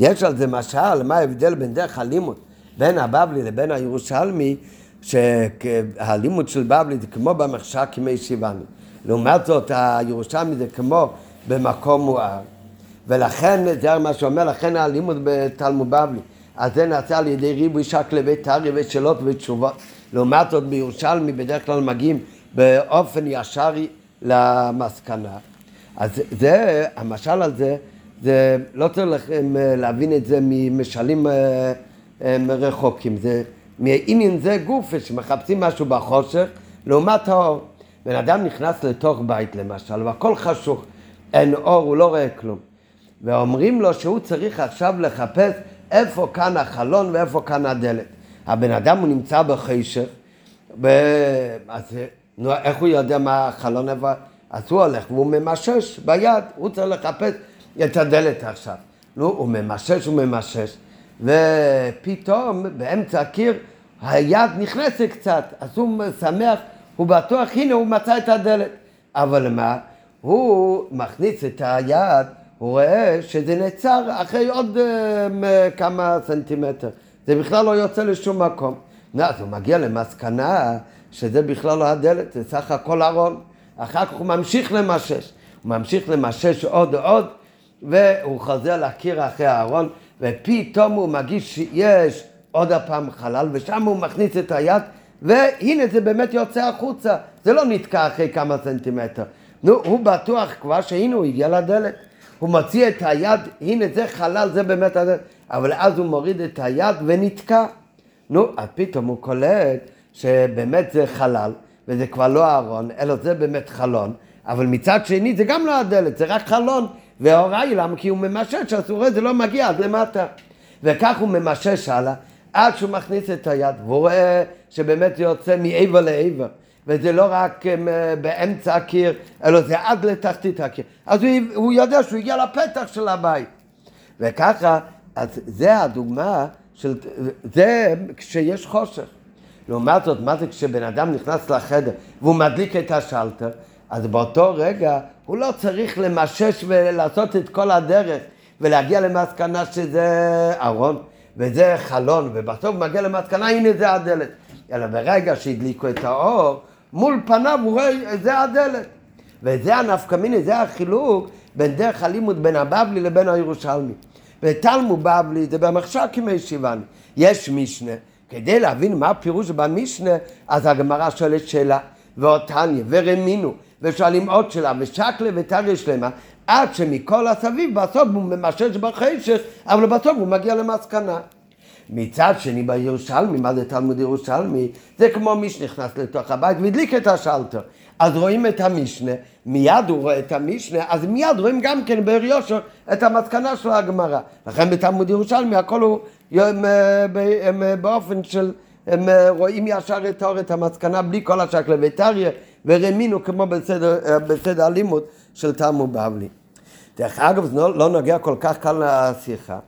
יש על זה משל, מה ההבדל בין דרך הלימוד בין הבבלי לבין הירושלמי, שהלימוד של בבלי זה כמו במחשק כמי שיבני. לעומת זאת, הירושלמי זה כמו במקום מואר. ולכן, זה מה שאומר, לכן הלימוד בתלמוד בבלי. אז זה נעשה על ידי ריבוי שקלי ותריה ושאלות ותשובות. לעומת זאת, בירושלמי בדרך כלל מגיעים באופן ישרי למסקנה. אז זה, המשל הזה, זה לא צריך להבין את זה ממשלים אה, אה, רחוקים, זה מעניין זה גוף שמחפשים משהו בחושך לעומת האור. בן אדם נכנס לתוך בית למשל והכל חשוך, אין אור, הוא לא רואה כלום. ואומרים לו שהוא צריך עכשיו לחפש איפה כאן החלון ואיפה כאן הדלת. הבן אדם הוא נמצא בחשך, ב... אז נו, איך הוא יודע מה החלון איפה? אז הוא הולך והוא ממשש ביד, הוא צריך לחפש את הדלת עכשיו. נו, הוא ממשש, הוא ממשש, ופתאום באמצע הקיר היד נכנסת קצת, אז הוא שמח, הוא בטוח, הנה הוא מצא את הדלת. אבל מה? הוא מכניס את היד, הוא רואה שזה נעצר אחרי עוד uh, כמה סנטימטר. זה בכלל לא יוצא לשום מקום. אז הוא מגיע למסקנה שזה בכלל לא הדלת, זה סך הכל ארון. אחר כך הוא ממשיך למשש. הוא ממשיך למשש עוד ועוד, והוא חוזר לקיר אחרי הארון, ופתאום הוא מגיש שיש עוד הפעם חלל, ושם הוא מכניס את היד, והנה זה באמת יוצא החוצה. זה לא נתקע אחרי כמה סנטימטר. נו, הוא בטוח כבר שהנה הוא הגיע לדלת. הוא מוציא את היד, הנה זה חלל, זה באמת הדלת. אבל אז הוא מוריד את היד ונתקע. נו, אז פתאום הוא קולט שבאמת זה חלל, וזה כבר לא ארון, אלא זה באמת חלון, אבל מצד שני זה גם לא הדלת, זה רק חלון, וההוראה למה? כי הוא ממשש, אז הוא רואה זה לא מגיע עד למטה. וכך הוא ממשש הלאה, עד שהוא מכניס את היד, והוא רואה שבאמת יוצא מעבר לעבר. וזה לא רק um, באמצע הקיר, אלא זה עד לתחתית הקיר. אז הוא, הוא יודע שהוא הגיע לפתח של הבית. וככה, אז זה הדוגמה של, זה כשיש חושך. לעומת זאת, מה זה כשבן אדם נכנס לחדר והוא מדליק את השלטר, אז באותו רגע הוא לא צריך למשש ולעשות את כל הדרך ולהגיע למסקנה שזה ארון וזה חלון, ובסוף מגיע למסקנה, הנה זה הדלת. אלא ברגע שהדליקו את האור, מול פניו הוא רואה, זה הדלת. וזה הנפקא מיני, זה החילוק בין דרך הלימוד בין הבבלי לבין הירושלמי. ותלמוד בבלי זה במחשב כמי שיבני. יש משנה כדי להבין מה הפירוש במשנה, אז הגמרא שואלת שאלה, ואותניה, ורמינו, ושואלים עוד שאלה, ושקלה ותריה שלמה, עד שמכל הסביב בסוף הוא ממשש בחשך, אבל בסוף הוא מגיע למסקנה. מצד שני בירושלמי, מה זה תלמוד ירושלמי? זה כמו מי שנכנס לתוך הבית והדליק את השלטר. אז רואים את המשנה, מיד הוא רואה את המשנה, אז מיד רואים גם כן באר יושר את המסקנה של הגמרא. לכן בתלמוד ירושלמי הכל הוא הם, הם, הם באופן של, הם רואים ישר את האור, את המסקנה, בלי כל השקלה וטריה ורמינו כמו בסדר, בסדר הלימוד של תלמוד בבלי. דרך אגב, זה לא, לא נוגע כל כך קל לשיחה,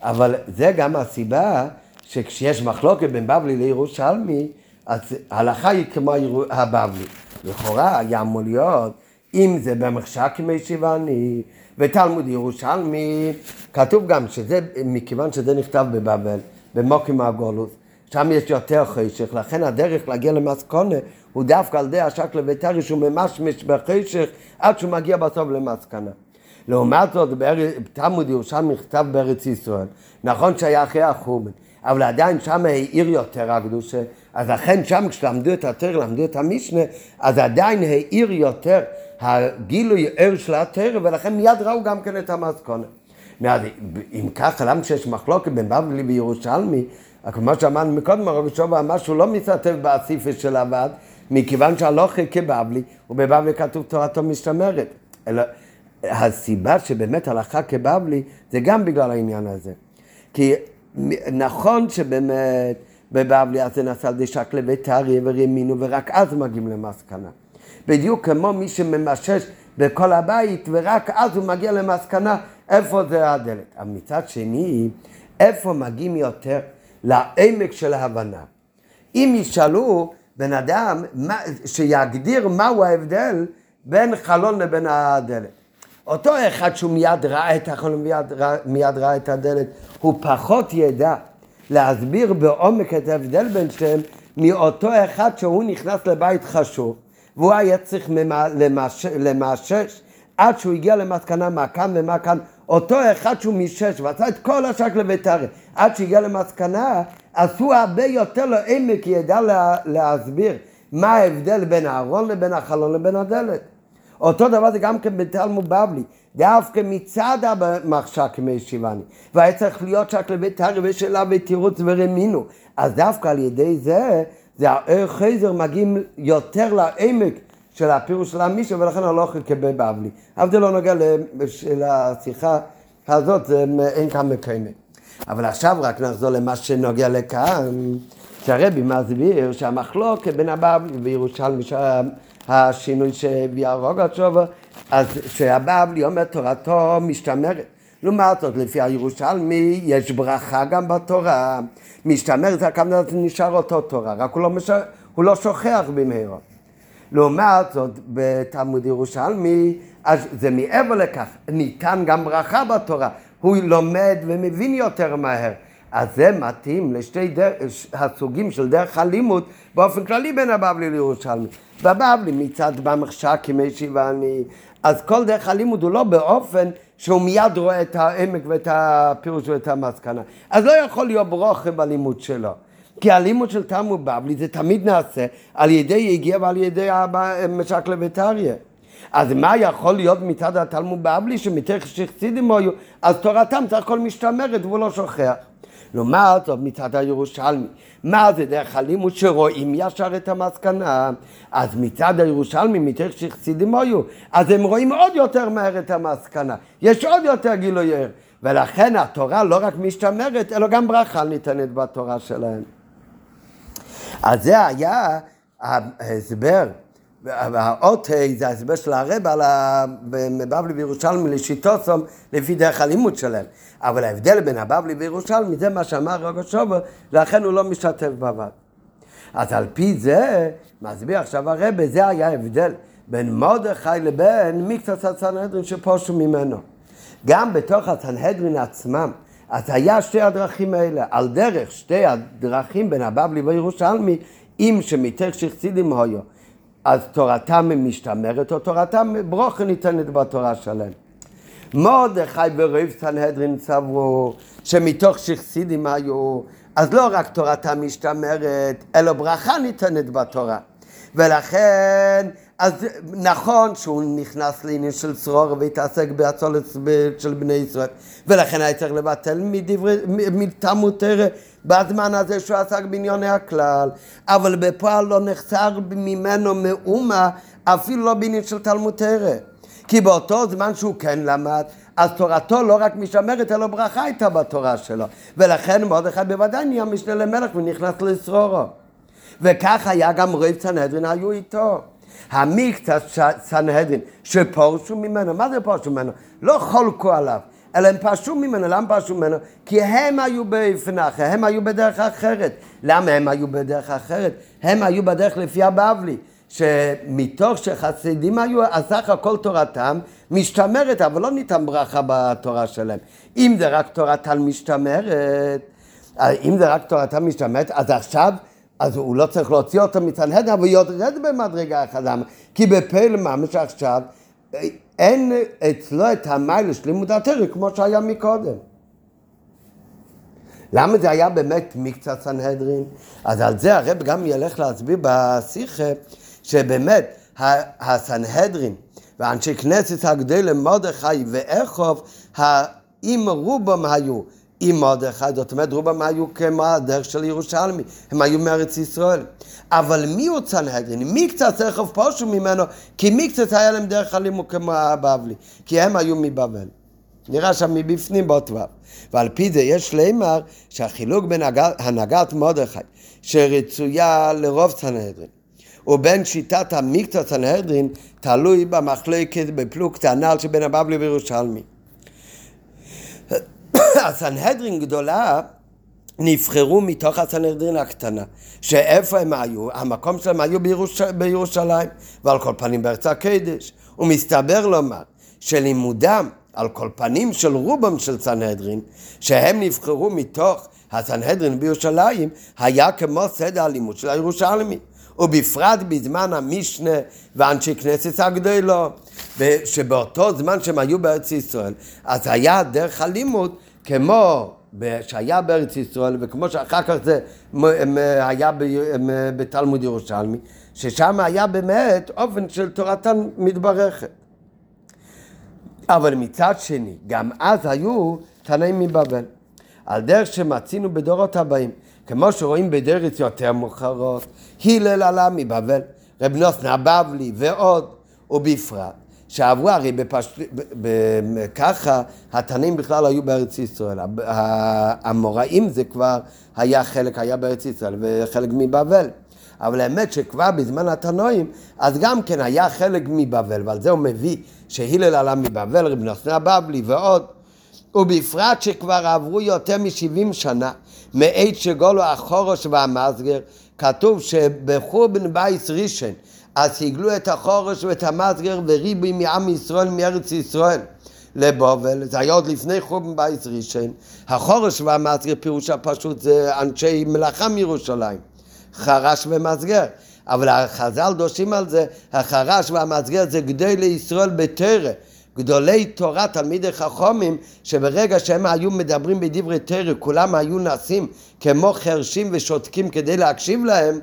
אבל זה גם הסיבה שכשיש מחלוקת בין בבלי לירושלמי, אז ההלכה היא כמו הבבלי. לכאורה היה אמור להיות, אם זה במחשק כמי שיבני ותלמוד ירושלמי, כתוב גם שזה, מכיוון שזה נכתב בבבל, במוקים הגולוס, שם יש יותר חשך, לכן הדרך להגיע למסקונה הוא דווקא על ידי השקלא וטרי שהוא ממשמש בחשך עד שהוא מגיע בסוף למסקנה. לעומת זאת, בתלמוד ירושלמי נכתב בארץ ישראל, נכון שהיה אחרי החורבן, אבל עדיין שם העיר יותר הקדושה, אז לכן שם כשלמדו את התר, למדו את המשנה, אז עדיין העיר יותר הגילוי ער של התר, ולכן מיד ראו גם כן את המסקונה. אם ככה, למה שיש מחלוקת בין בבלי וירושלמי, כמו שאמרנו מקודם, הרב שובה אמר שהוא לא מסתתף באסיפה של הוועד, מכיוון שהלוכי כבבלי, ובבבלי כתוב תורתו משתמרת. אלא הסיבה שבאמת הלכה כבבלי, זה גם בגלל העניין הזה. כי נכון שבאמת בבבלי אז זה נעשה על ידי שקלה וטריה ורימינו, ורק אז מגיעים למסקנה. בדיוק כמו מי שממשש בכל הבית, ורק אז הוא מגיע למסקנה איפה זה הדלת. מצד שני, איפה מגיעים יותר לעמק של ההבנה. אם ישאלו בן אדם שיגדיר מהו ההבדל בין חלון לבין הדלת. אותו אחד שהוא מיד ראה את החלון ומיד מיד ראה את הדלת, הוא פחות ידע להסביר בעומק את ההבדל בין שתיהם מאותו אחד שהוא נכנס לבית חשוב והוא היה צריך למשש עד שהוא הגיע למסקנה מה כאן ומה כאן אותו אחד שהוא משש ועשה את כל השק לבית"רי. עד שהגיע למסקנה הוא הרבה יותר לעמק ידע לה, להסביר מה ההבדל בין הארון לבין החלון לבין הדלת. אותו דבר זה גם כן בתלמוד בבלי. דווקא מצד המחשק מישיבני והיה צריך להיות שק לבית"רי ושאלה ותירוץ ורמינו. אז דווקא על ידי זה זה חייזר מגיעים יותר לעמק של הפירוש של המישהו, ולכן אני לא יכול לקבל בבלי. אבל זה לא נוגע לשיחה הזאת, אין כאן מקיימת. אבל עכשיו רק נחזור למה שנוגע לכאן, שהרבי מסביר שהמחלוקת בין הבבלי וירושלמי, השינוי שהביא הרוגצ'וב, אז שהבבלי אומר תורתו משתמרת. לעומת זאת, לפי הירושלמי, יש ברכה גם בתורה. משתמרת, הכוונה נשאר אותו תורה, רק הוא לא, מש... הוא לא שוכח במהרה. לעומת זאת, בתלמוד ירושלמי, אז זה מעבר לכך, ניתן גם ברכה בתורה. הוא לומד ומבין יותר מהר. אז זה מתאים לשתי דר... הסוגים של דרך הלימוד באופן כללי בין הבבלי לירושלמי. בבבלי מצד במחשק כמי שיבני, אז כל דרך הלימוד הוא לא באופן שהוא מיד רואה את העמק ואת הפירוש ואת המסקנה. אז לא יכול להיות ברוכה בלימוד שלו. כי הלימוד של תלמוד בבלי זה תמיד נעשה על ידי הגיע ועל ידי משק לביתריה. אז מה יכול להיות מצד התלמוד בבלי שמתך שחסידים היו, אז תורתם צריך הכל משתמרת והוא לא שוכח. לעומת זאת מצד הירושלמי, מה זה דרך הלימוד שרואים ישר את המסקנה? אז מצד הירושלמי, מתך שחסידים היו, אז הם רואים עוד יותר מהר את המסקנה, יש עוד יותר גילוי ער, ולכן התורה לא רק משתמרת, אלא גם ברכה ניתנת בתורה שלהם. אז זה היה ההסבר, והאות ה' זה ההסבר של הרב על הבבלי וירושלמי לשיטוסום לפי דרך הלימוד שלהם. אבל ההבדל בין הבבלי וירושלמי זה מה שאמר רגע שובר, לכן הוא לא משתתף בבד. אז על פי זה, מסביר עכשיו הרב, זה היה ההבדל בין מרדכי לבין מקצת הסנהדרין שפושו ממנו. גם בתוך הסנהדרין עצמם, אז היה שתי הדרכים האלה, על דרך שתי הדרכים בין הבבלי וירושלמי, אם שמתך שחסידים היו, אז תורתם משתמרת או תורתם ברוכה ניתנת בתורה שלהם. מרדכי ורב סנהדרין סברו שמתוך שחסידים היו, אז לא רק תורתם משתמרת, אלא ברכה ניתנת בתורה. ולכן אז נכון שהוא נכנס לעניין של צרור והתעסק בהצולת של בני ישראל. ולכן היה צריך לבטל מתלמוד תרא בזמן הזה שהוא עסק בענייני הכלל. אבל בפועל לא נחסר ממנו מאומה אפילו לא בעניין של תלמוד תרא. כי באותו זמן שהוא כן למד אז תורתו לא רק משמרת אלא ברכה הייתה בתורה שלו. ולכן מרדכי בוודאי נהיה משנה למלך ונכנס לצרורו. וכך היה גם רב צנהדרין היו איתו המקצת סנהדרין שפורשו ממנו, מה זה פורשו ממנו? לא חולקו עליו, אלא הם פרשו ממנו, למה פרשו ממנו? כי הם היו בפנחה, הם היו בדרך אחרת. למה הם היו בדרך אחרת? הם היו בדרך לפי הבבלי, שמתוך שחסידים היו, אז סך הכל תורתם משתמרת, אבל לא ניתן ברכה בתורה שלהם. אם זה רק תורתם משתמרת, אם זה רק תורתם משתמרת, אז עכשיו אז הוא לא צריך להוציא אותו מצנהדן, אבל יורד במדרגה אחת. למה? כי בפעיל ממש עכשיו אין אצלו את המיילה של לימוד התרא כמו שהיה מקודם. למה זה היה באמת מקצת סנהדרין? אז על זה הרב גם ילך להסביר בשיחה שבאמת הסנהדרין ואנשי כנסת הגדולים מרדכי ואיכוב, אם רובם היו עם מרדכי, זאת אומרת רובם היו כמו הדרך של ירושלמי, הם היו מארץ ישראל. אבל מי הוא צנהדרין? מי קצת תכף פושו ממנו? כי מי קצת היה להם דרך הלימוד כמו הבבלי? כי הם היו מבבל. נראה שם מבפנים באות ו'. ועל פי זה יש לימר שהחילוק בין הנהגת מרדכי שרצויה לרוב צנהדרין ובין שיטת המקצוע צנהדרין תלוי במחלקת בפלוגתא הנ"ל שבין הבבלי וירושלמי. הסנהדרין גדולה נבחרו מתוך הסנהדרין הקטנה, שאיפה הם היו? המקום שלהם היו בירוש... בירושלים, ועל כל פנים בארץ הקדש. ומסתבר לומר שלימודם על כל פנים של רובם של סנהדרין, שהם נבחרו מתוך הסנהדרין בירושלים, היה כמו סדר הלימוד של הירושלמי. ובפרט בזמן המשנה ואנשי כנסת הגדולו, שבאותו זמן שהם היו בארץ ישראל, אז היה דרך הלימוד כמו שהיה בארץ ישראל, וכמו שאחר כך זה היה בתלמוד ירושלמי, ששם היה באמת אופן של תורתן מתברכת. אבל מצד שני, גם אז היו תנאים מבבל. על דרך שמצינו בדורות הבאים, כמו שרואים בדרך יותר מאוחרות, הלל עלה מבבל, רב נוסנה בבלי ועוד, ובפרט שעברו הרי בפש... ככה התנים בכלל היו בארץ ישראל. המוראים זה כבר היה חלק, היה בארץ ישראל וחלק מבבל. אבל האמת שכבר בזמן התנאים, אז גם כן היה חלק מבבל, ועל זה הוא מביא שהילל עלה מבבל, רב נתן הבבלי ועוד. ובפרט שכבר עברו יותר מ-70 שנה מעת שגלו החרש והמסגר, כתוב שבחורבן בית ראשון אז הגלו את החרש ואת המסגר ורובם מעם ישראל מארץ ישראל לבבל, זה היה עוד לפני חורבן בית ראשון. החורש והמסגר פירוש הפשוט זה אנשי מלאכה מירושלים, חרש ומסגר. אבל החז"ל דושים על זה, החרש והמסגר זה גדולי לישראל בתרא. גדולי תורה, תלמידי חכומים, שברגע שהם היו מדברים בדברי תרא, כולם היו נעשים כמו חרשים ושותקים כדי להקשיב להם,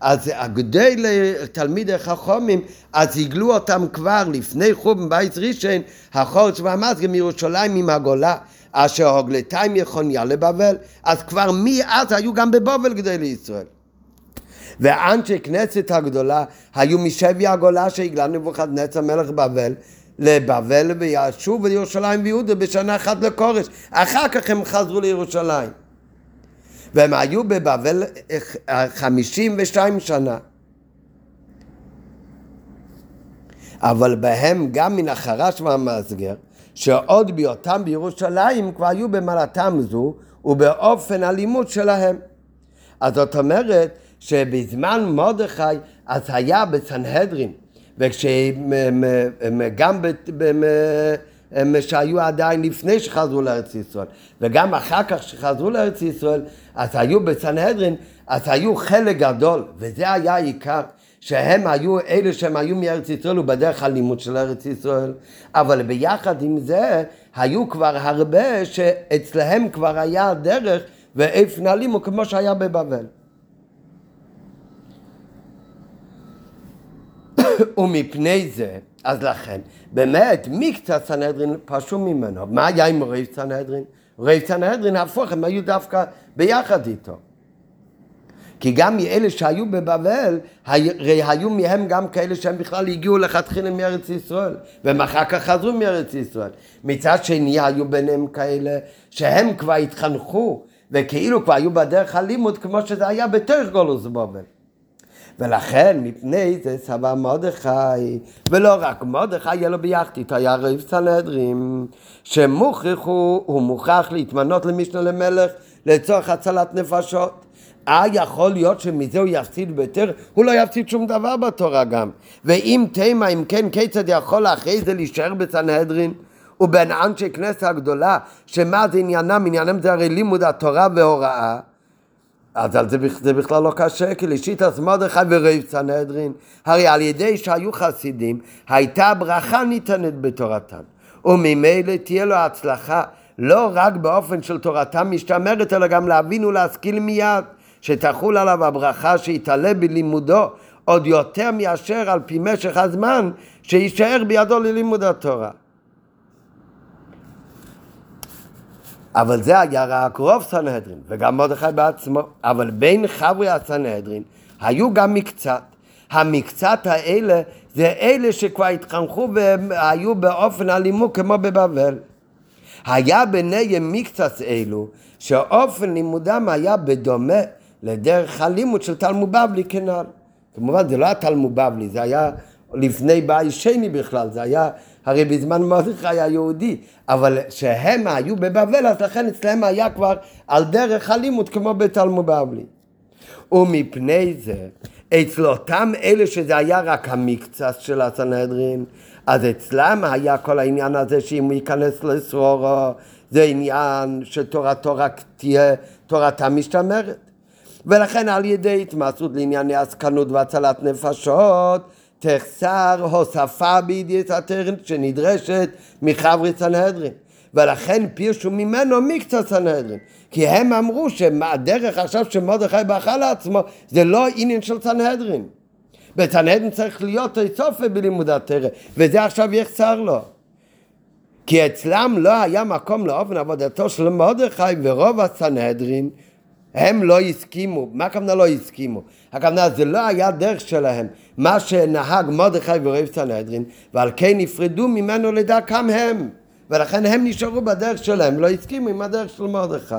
אז הגדולי תלמידי חכומים, אז הגלו אותם כבר לפני חורבן בית ראשון, החורץ והמסגר מירושלים עם הגולה. אשר הוגלתיים יכוניה לבבל, אז כבר מאז היו גם בבובל גדולי לישראל. ואנשי כנסת הגדולה היו משבי הגולה שהגלה נבוכדנצר מלך בבל לבבל וישובו לירושלים ויהודה בשנה אחת לכורש. אחר כך הם חזרו לירושלים. והם היו בבבל חמישים ושתיים שנה. אבל בהם גם מן החרש והמסגר, שעוד בהיותם בירושלים כבר היו במעלתם זו ובאופן הלימוד שלהם. אז זאת אומרת שבזמן מרדכי אז היה בסנהדרין וגם שהיו עדיין לפני שחזרו לארץ ישראל. וגם אחר כך שחזרו לארץ ישראל אז היו בסנהדרין אז היו חלק גדול וזה היה העיקר שהם היו אלה שהם היו מארץ ישראל ובדרך הלימוד של ארץ ישראל. אבל ביחד עם זה היו כבר הרבה שאצלהם כבר היה דרך ואיפה נעלימו כמו שהיה בבבל. [COUGHS] ומפני זה, אז לכן, באמת, מקצת סנהדרין פרשו ממנו. מה היה עם רב סנהדרין? רב סנהדרין, הפוך, הם היו דווקא ביחד איתו. כי גם מאלה שהיו בבבל, הרי היו מהם גם כאלה שהם בכלל הגיעו לכתחילה מארץ ישראל, והם אחר כך חזרו מארץ ישראל. מצד שני היו ביניהם כאלה שהם כבר התחנכו, וכאילו כבר היו בדרך הלימוד כמו שזה היה בתוך גולוס בבל. ולכן מפני זה סבא מרדכי, ולא רק מרדכי, יהיה לו ביחדית, היה רב סנהדרים, שמוכרח הוא, הוא מוכרח להתמנות למשנה למלך לצורך הצלת נפשות. אה, יכול להיות שמזה הוא יפסיד ביותר? הוא לא יפסיד שום דבר בתורה גם. ואם תימה, אם כן, כיצד יכול אחרי זה להישאר בסנהדרין? ובין אנשי כנסת הגדולה, שמה זה עניינם? עניינם זה הרי לימוד התורה והוראה. אז על זה, זה בכלל לא קשה, כי לשיטת מרדכי ורב סנהדרין, הרי על ידי שהיו חסידים, הייתה ברכה ניתנת בתורתם, וממילא תהיה לו הצלחה לא רק באופן של תורתם משתמרת, אלא גם להבין ולהשכיל מיד, שתחול עליו הברכה שיתעלה בלימודו עוד יותר מאשר על פי משך הזמן שיישאר בידו ללימוד התורה. אבל זה היה רק רוב סנהדרין, וגם מרדכי בעצמו. אבל בין חברי הסנהדרין היו גם מקצת. המקצת האלה זה אלה שכבר התחנכו והיו באופן הלימוד כמו בבבל. היה ביניהם מקצת אלו שאופן לימודם היה בדומה לדרך הלימוד של תלמוד בבלי כנ"ל. כמובן זה לא היה תלמוד בבלי, זה היה לפני בית שני בכלל, זה היה הרי בזמן מרדכי היה יהודי, אבל שהם היו בבבל, אז לכן אצלם היה כבר על דרך הלימוד כמו בתלמוד בבלי. ומפני זה, אצל אותם אלה שזה היה רק המקצת של הסנהדרין, אז אצלם היה כל העניין הזה שאם הוא ייכנס לסרורו, זה עניין שתורתו רק תהיה תורתה משתמרת. ולכן על ידי התמסרות לענייני עסקנות והצלת נפשות, תחסר הוספה בידיעת הטרן שנדרשת מחברי סנהדרין. ולכן פירשו ממנו מקצת סנהדרין. כי הם אמרו שהדרך עכשיו שמרדכי ברכה לעצמו זה לא עניין של סנהדרין. בסנהדרין צריך להיות סופה בלימוד התרא, וזה עכשיו יחסר לו. כי אצלם לא היה מקום לאופן עבודתו של מרדכי ורוב הסנהדרין הם לא הסכימו, מה הכוונה לא הסכימו? הכוונה זה לא היה דרך שלהם, מה שנהג מרדכי ורב סנהדרין, ועל כן נפרדו ממנו לדרכם הם, ולכן הם נשארו בדרך שלהם, לא הסכימו עם הדרך של מרדכי.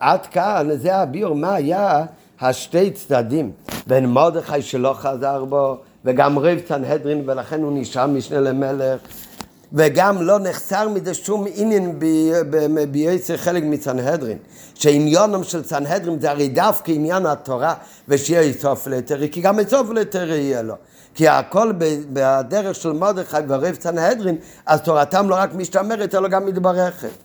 עד כאן זה הביור מה היה השתי צדדים. בין מרדכי שלא חזר בו וגם רב סנהדרין ולכן הוא נשאר משנה למלך וגם לא נחסר מזה שום עניין ביועצר חלק מסנהדרין, שעניונם של סנהדרין זה הרי דווקא עניין התורה ושיהיה איסוף לתרי, כי גם איסוף לתרי יהיה לו. כי הכל בדרך של מרדכי ורב סנהדרין, אז תורתם לא רק משתמרת אלא גם מתברכת.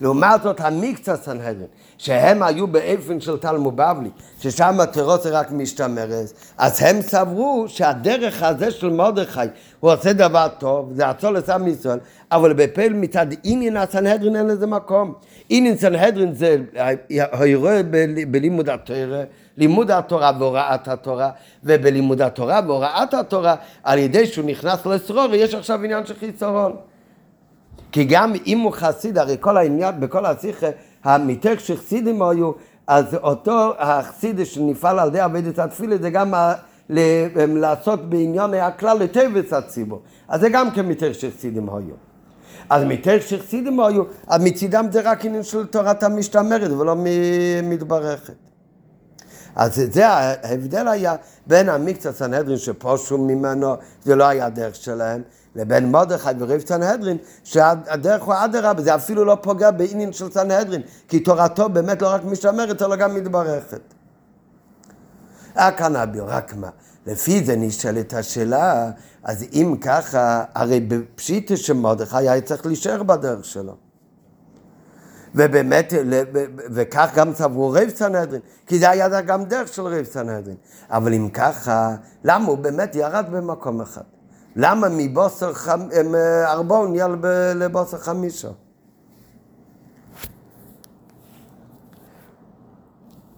לעומת זאת המקצה סנהדרין, שהם היו באופן של תלמוד בבלי, ששם התירוץ רק משתמרת, אז הם סברו שהדרך הזה של מרדכי הוא עושה דבר טוב, זה עצור לסם ישראל, אבל בפעיל מצד עניין הסנהדרין אין לזה מקום. עניין סנהדרין זה האירוע בלימוד התורה, לימוד התורה והוראת התורה, ובלימוד התורה והוראת התורה, על ידי שהוא נכנס לסרור, יש עכשיו עניין של חיסרון. כי גם אם הוא חסיד, הרי כל העניין, בכל השיחה, המיתק שחסידים היו, אז אותו החסיד שנפעל על ידי עבודת התפילה זה גם לעשות בעניין הכלל לטבץ הציבור. אז זה גם כן מיתק שחסידים היו. אז מיתק שחסידים היו, אז מצידם זה רק עניין של תורת המשתמרת ולא מתברכת. אז זה ההבדל היה בין המקצת סנהדרין שפושו ממנו, זה לא היה הדרך שלהם, לבין מרדכי ורב סנהדרין, שהדרך הוא אדרבה, זה אפילו לא פוגע בעניין של סנהדרין, כי תורתו באמת לא רק משמרת, אלא גם מתברכת. אביר, רק מה? לפי זה נשאלת השאלה, אז אם ככה, הרי בפשיטה שמרדכי היה צריך להישאר בדרך שלו. ובאמת, וכך גם סברו רב סנהדרין, כי זה היה גם דרך של רב סנהדרין. אבל אם ככה, למה הוא באמת ירד במקום אחד? למה מבוסר חמ... ארבעון נהיה לבוסר חמישו?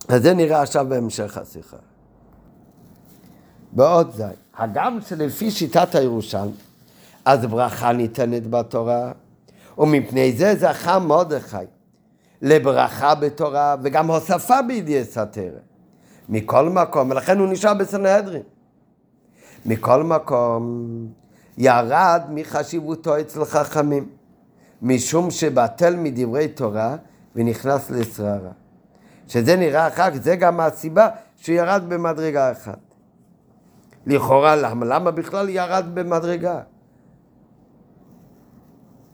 אז זה נראה עכשיו בהמשך השיחה. בעוד זה, הגם שלפי שיטת הירושלם, אז ברכה ניתנת בתורה, ומפני זה זכה מרדכי לברכה בתורה וגם הוספה בידיע סתר. מכל מקום, ולכן הוא נשאר בסנהדרין. מכל מקום, ירד מחשיבותו אצל חכמים, משום שבטל מדברי תורה ונכנס לשררה. שזה נראה אחר כך, זה גם הסיבה שהוא ירד במדרגה אחת. לכאורה, למה? למה בכלל ירד במדרגה?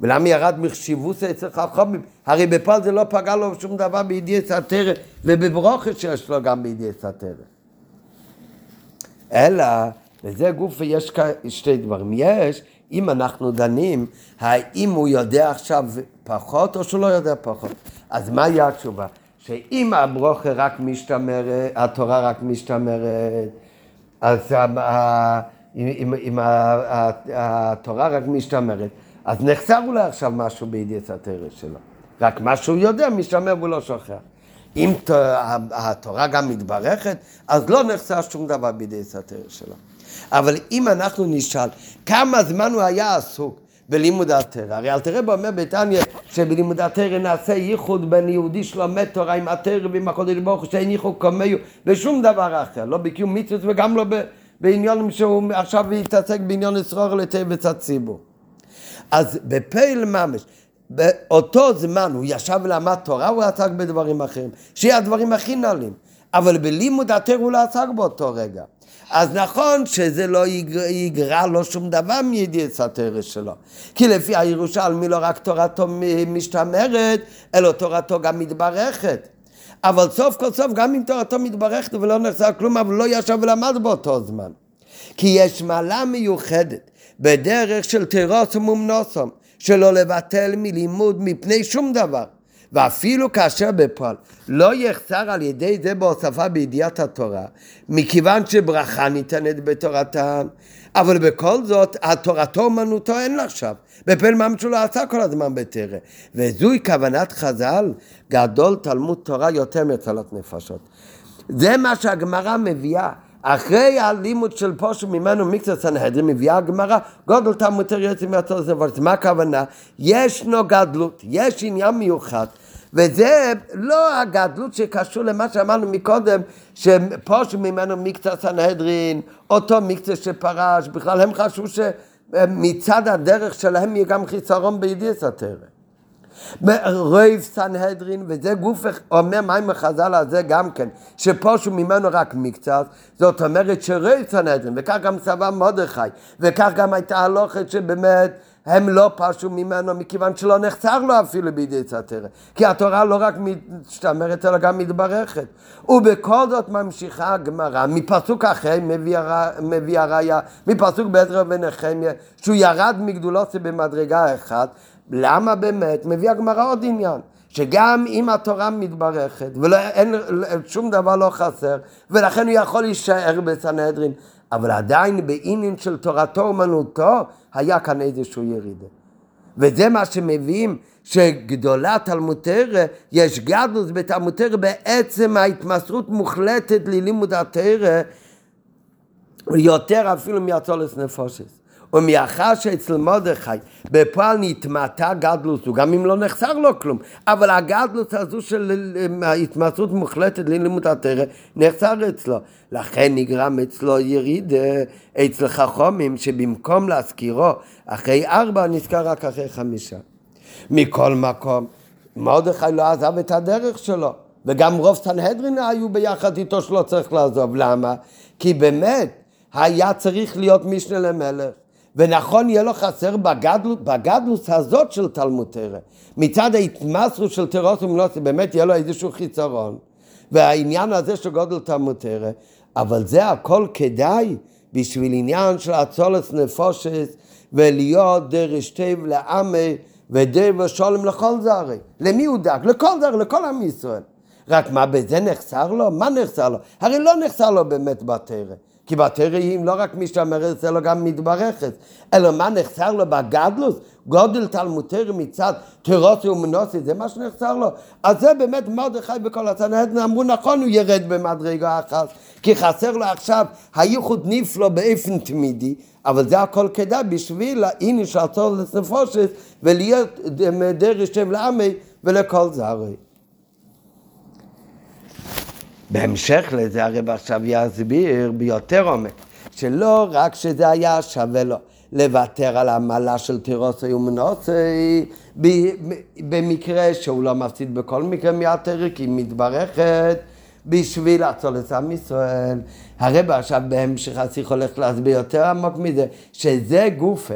ולמה ירד מחשיבות אצל חכמים? הרי בפועל זה לא פגע לו שום דבר בידיעת התרא, ובברוכת שיש לו גם בידיעת התרא. אלא וזה גוף ויש שתי דברים. יש, אם אנחנו דנים, האם הוא יודע עכשיו פחות או שהוא לא יודע פחות. אז מה מהי התשובה? שאם הברוכה רק משתמרת, התורה רק משתמרת, אז אם, אם התורה רק משתמרת, אז נחסר אולי עכשיו משהו בידיעת התרא שלו. רק מה שהוא יודע משתמר והוא לא שוכח. אם התורה גם מתברכת, אז לא נחסר שום דבר בידיעת התרא שלו. אבל אם אנחנו נשאל כמה זמן הוא היה עסוק בלימוד התרא, הרי אלתרעב אומר בתניא שבלימוד התרא נעשה ייחוד בין יהודי שלומד תורה עם התרא ועם הקודש ברוך הוא שאין ייחוד כמהו ושום דבר אחר, לא בקיום מצוות וגם לא בעניונים שהוא עכשיו יתעסק בעניין ישרור לטבץ הציבור. אז בפעיל ממש, באותו זמן הוא ישב ולמד תורה, הוא עסק בדברים אחרים, שיהיה הדברים הכי נעלים. אבל בלימוד התר הוא לא עסק באותו רגע. אז נכון שזה לא יגרע לו שום דבר מידיעת התרא שלו. כי לפי הירושלמי לא רק תורתו משתמרת, אלא תורתו גם מתברכת. אבל סוף כל סוף גם אם תורתו מתברכת ולא נחזר כלום, אבל לא ישב ולמד באותו זמן. כי יש מעלה מיוחדת בדרך של תירוס ומומנוסום, שלא לבטל מלימוד מפני שום דבר. ואפילו כאשר בפועל לא יחסר על ידי זה בהוספה בידיעת התורה, מכיוון שברכה ניתנת בתורתם, אבל בכל זאת, התורתו אומנותו אין לה עכשיו. בפל ממש הוא לא עשה כל הזמן בתרא. וזוהי כוונת חז"ל, גדול תלמוד תורה יותר מצלות נפשות. זה מה שהגמרא מביאה. אחרי הלימוד של פושו ממנו מקצת סנהדרין מביאה הגמרא גודל תלמוד תורה יוצא מהצורך זה מה הכוונה? ישנו גדלות, יש עניין מיוחד וזה לא הגדלות שקשור למה שאמרנו מקודם, שפושו ממנו מקצת סנהדרין, אותו מקצת שפרש, בכלל הם חשבו שמצד הדרך שלהם יהיה גם חיסרון בידיעת התרא. רייב סנהדרין, וזה גוף, אומר מים החז"ל הזה גם כן, שפושו ממנו רק מקצת, זאת אומרת שרייב סנהדרין, וכך גם סבא מרדכי, וכך גם הייתה הלוכת שבאמת הם לא פרשו ממנו מכיוון שלא נחצר לו אפילו בידי סתרא. כי התורה לא רק משתמרת אלא גם מתברכת. ובכל זאת ממשיכה הגמרא מפסוק אחר מביא הראיה, מפסוק בעזרא ונחמיה, שהוא ירד מגדולות במדרגה אחת. למה באמת? מביא הגמרא עוד עניין. שגם אם התורה מתברכת ואין שום דבר לא חסר ולכן הוא יכול להישאר בסנהדרין אבל עדיין בעניין של תורתו אומנותו היה כאן איזשהו ירידה. וזה מה שמביאים שגדולה תלמוד תרא, יש גדלוס בתלמוד תרא בעצם ההתמסרות מוחלטת ללימוד התרא יותר אפילו מהצולס נפושס. ומאחר שאצל מרדכי בפועל נתמעטה גדלוס, גם אם לא נחסר לו כלום, אבל הגדלוס הזו של התמצאות מוחלטת ללימוד התרא נחסר אצלו. לכן נגרם אצלו יריד אצל חכומים שבמקום להזכירו אחרי ארבע נזכר רק אחרי חמישה. מכל מקום, מרדכי לא עזב את הדרך שלו. וגם רוב סנהדרין היו ביחד איתו שלא צריך לעזוב. למה? כי באמת היה צריך להיות משנה למלך. ונכון יהיה לו חסר בגדלות, בגדלות הזאת של תלמוד תרא. מצד ההתמסרות של תירוס ומנוסי, באמת יהיה לו איזשהו חיסרון. והעניין הזה של גודל תלמוד תרא, אבל זה הכל כדאי בשביל עניין של הצולס נפושס ולהיות דרש טב לעמי ודר ושולם לכל זרי. למי הוא דאג? לכל זרי, לכל עם ישראל. רק מה, בזה נחסר לו? מה נחסר לו? הרי לא נחסר לו באמת בתרא. כי בתרא היא לא רק משתמרת, אלא גם מתברכת. אלא מה נחסר לו בגדלוס? גודל תלמוד תרא מצד תירוסי ומנוסי, זה מה שנחסר לו. אז זה באמת מרדכי בכל הצנהדן אמרו נכון הוא ירד במדרגה אחת, כי חסר לו עכשיו הייחוד נפלא באופן תמידי, אבל זה הכל כדאי בשביל הנה שעצור לסנפושת ולהיות דרך שם לעמי ולכל זרי. בהמשך לזה הרב עכשיו יסביר ביותר עומק, שלא רק שזה היה שווה לו לוותר על העמלה של תירוסי ומנוסי במקרה שהוא לא מפסיד בכל מקרה מהתרא כי היא מתברכת בשביל לעצור את עם ישראל. הרב עכשיו בהמשך השיח הולך להסביר יותר עמוק מזה, שזה גופה.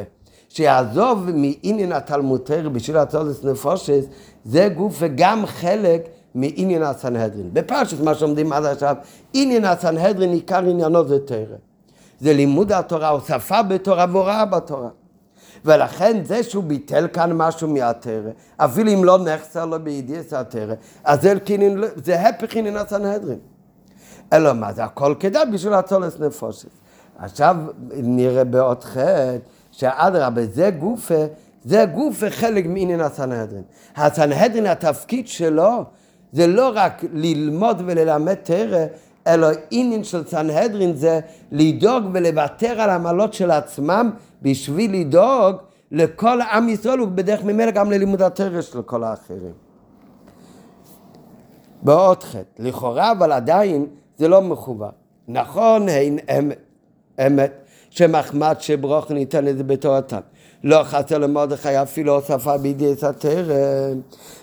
שיעזוב מעניין התלמוד תרא בשביל את נפושס, זה גופה גם חלק מעניין הסנהדרין. בפרשת מה שעומדים עד עכשיו, עניין הסנהדרין עיקר עניינו זה תרא. זה לימוד התורה, הוספה בתורה והוראה בתורה. ולכן זה שהוא ביטל כאן משהו מהתרא, אפילו אם לא נחסר לו בידיעת התרא, אז זה, כינין, זה הפך עניין הסנהדרין. אלא מה, זה הכל כדאי בשביל הצולס נפושת. עכשיו נראה בעוד חטא, שאדרבה, זה גופה, זה גופה חלק מעניין הסנהדרין. הסנהדרין, התפקיד שלו זה לא רק ללמוד וללמד תרא, אלא עניין של סנהדרין זה לדאוג ולוותר על העמלות של עצמם בשביל לדאוג לכל עם ישראל ובדרך ממילא גם ללימוד התרא של כל האחרים. בעוד חטא, לכאורה אבל עדיין זה לא מכוון. נכון, אין אמת, אמת שמחמד שברוך ניתן לזה בתורתם. לא חסר למרדכי אפילו הוספה בידי התרם.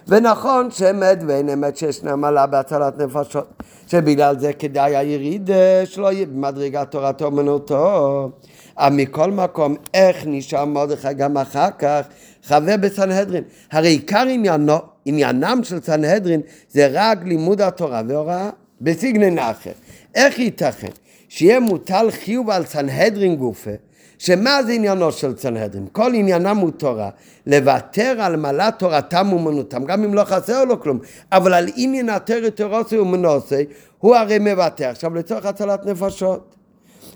ונכון שאמת ואין אמת שישנה מעלה בהצלת נפשות. שבגלל זה כדאי היריד שלא יהיה במדרגת תורתו אומנותו. אבל מכל מקום, איך נשאר מרדכי גם אחר כך חבר בסנהדרין? הרי עיקר עניינו, עניינם של סנהדרין זה רק לימוד התורה והוראה בסגנן אחר. איך ייתכן שיהיה מוטל חיוב על סנהדרין גופה שמה זה עניינו של סנהדרין? כל עניינם הוא תורה. לוותר על מלאת תורתם אומנותם, גם אם לא חסר לו כלום, אבל על עניין התרת תורוסי ומנוסי, הוא הרי מוותר. עכשיו לצורך הצלת נפשות.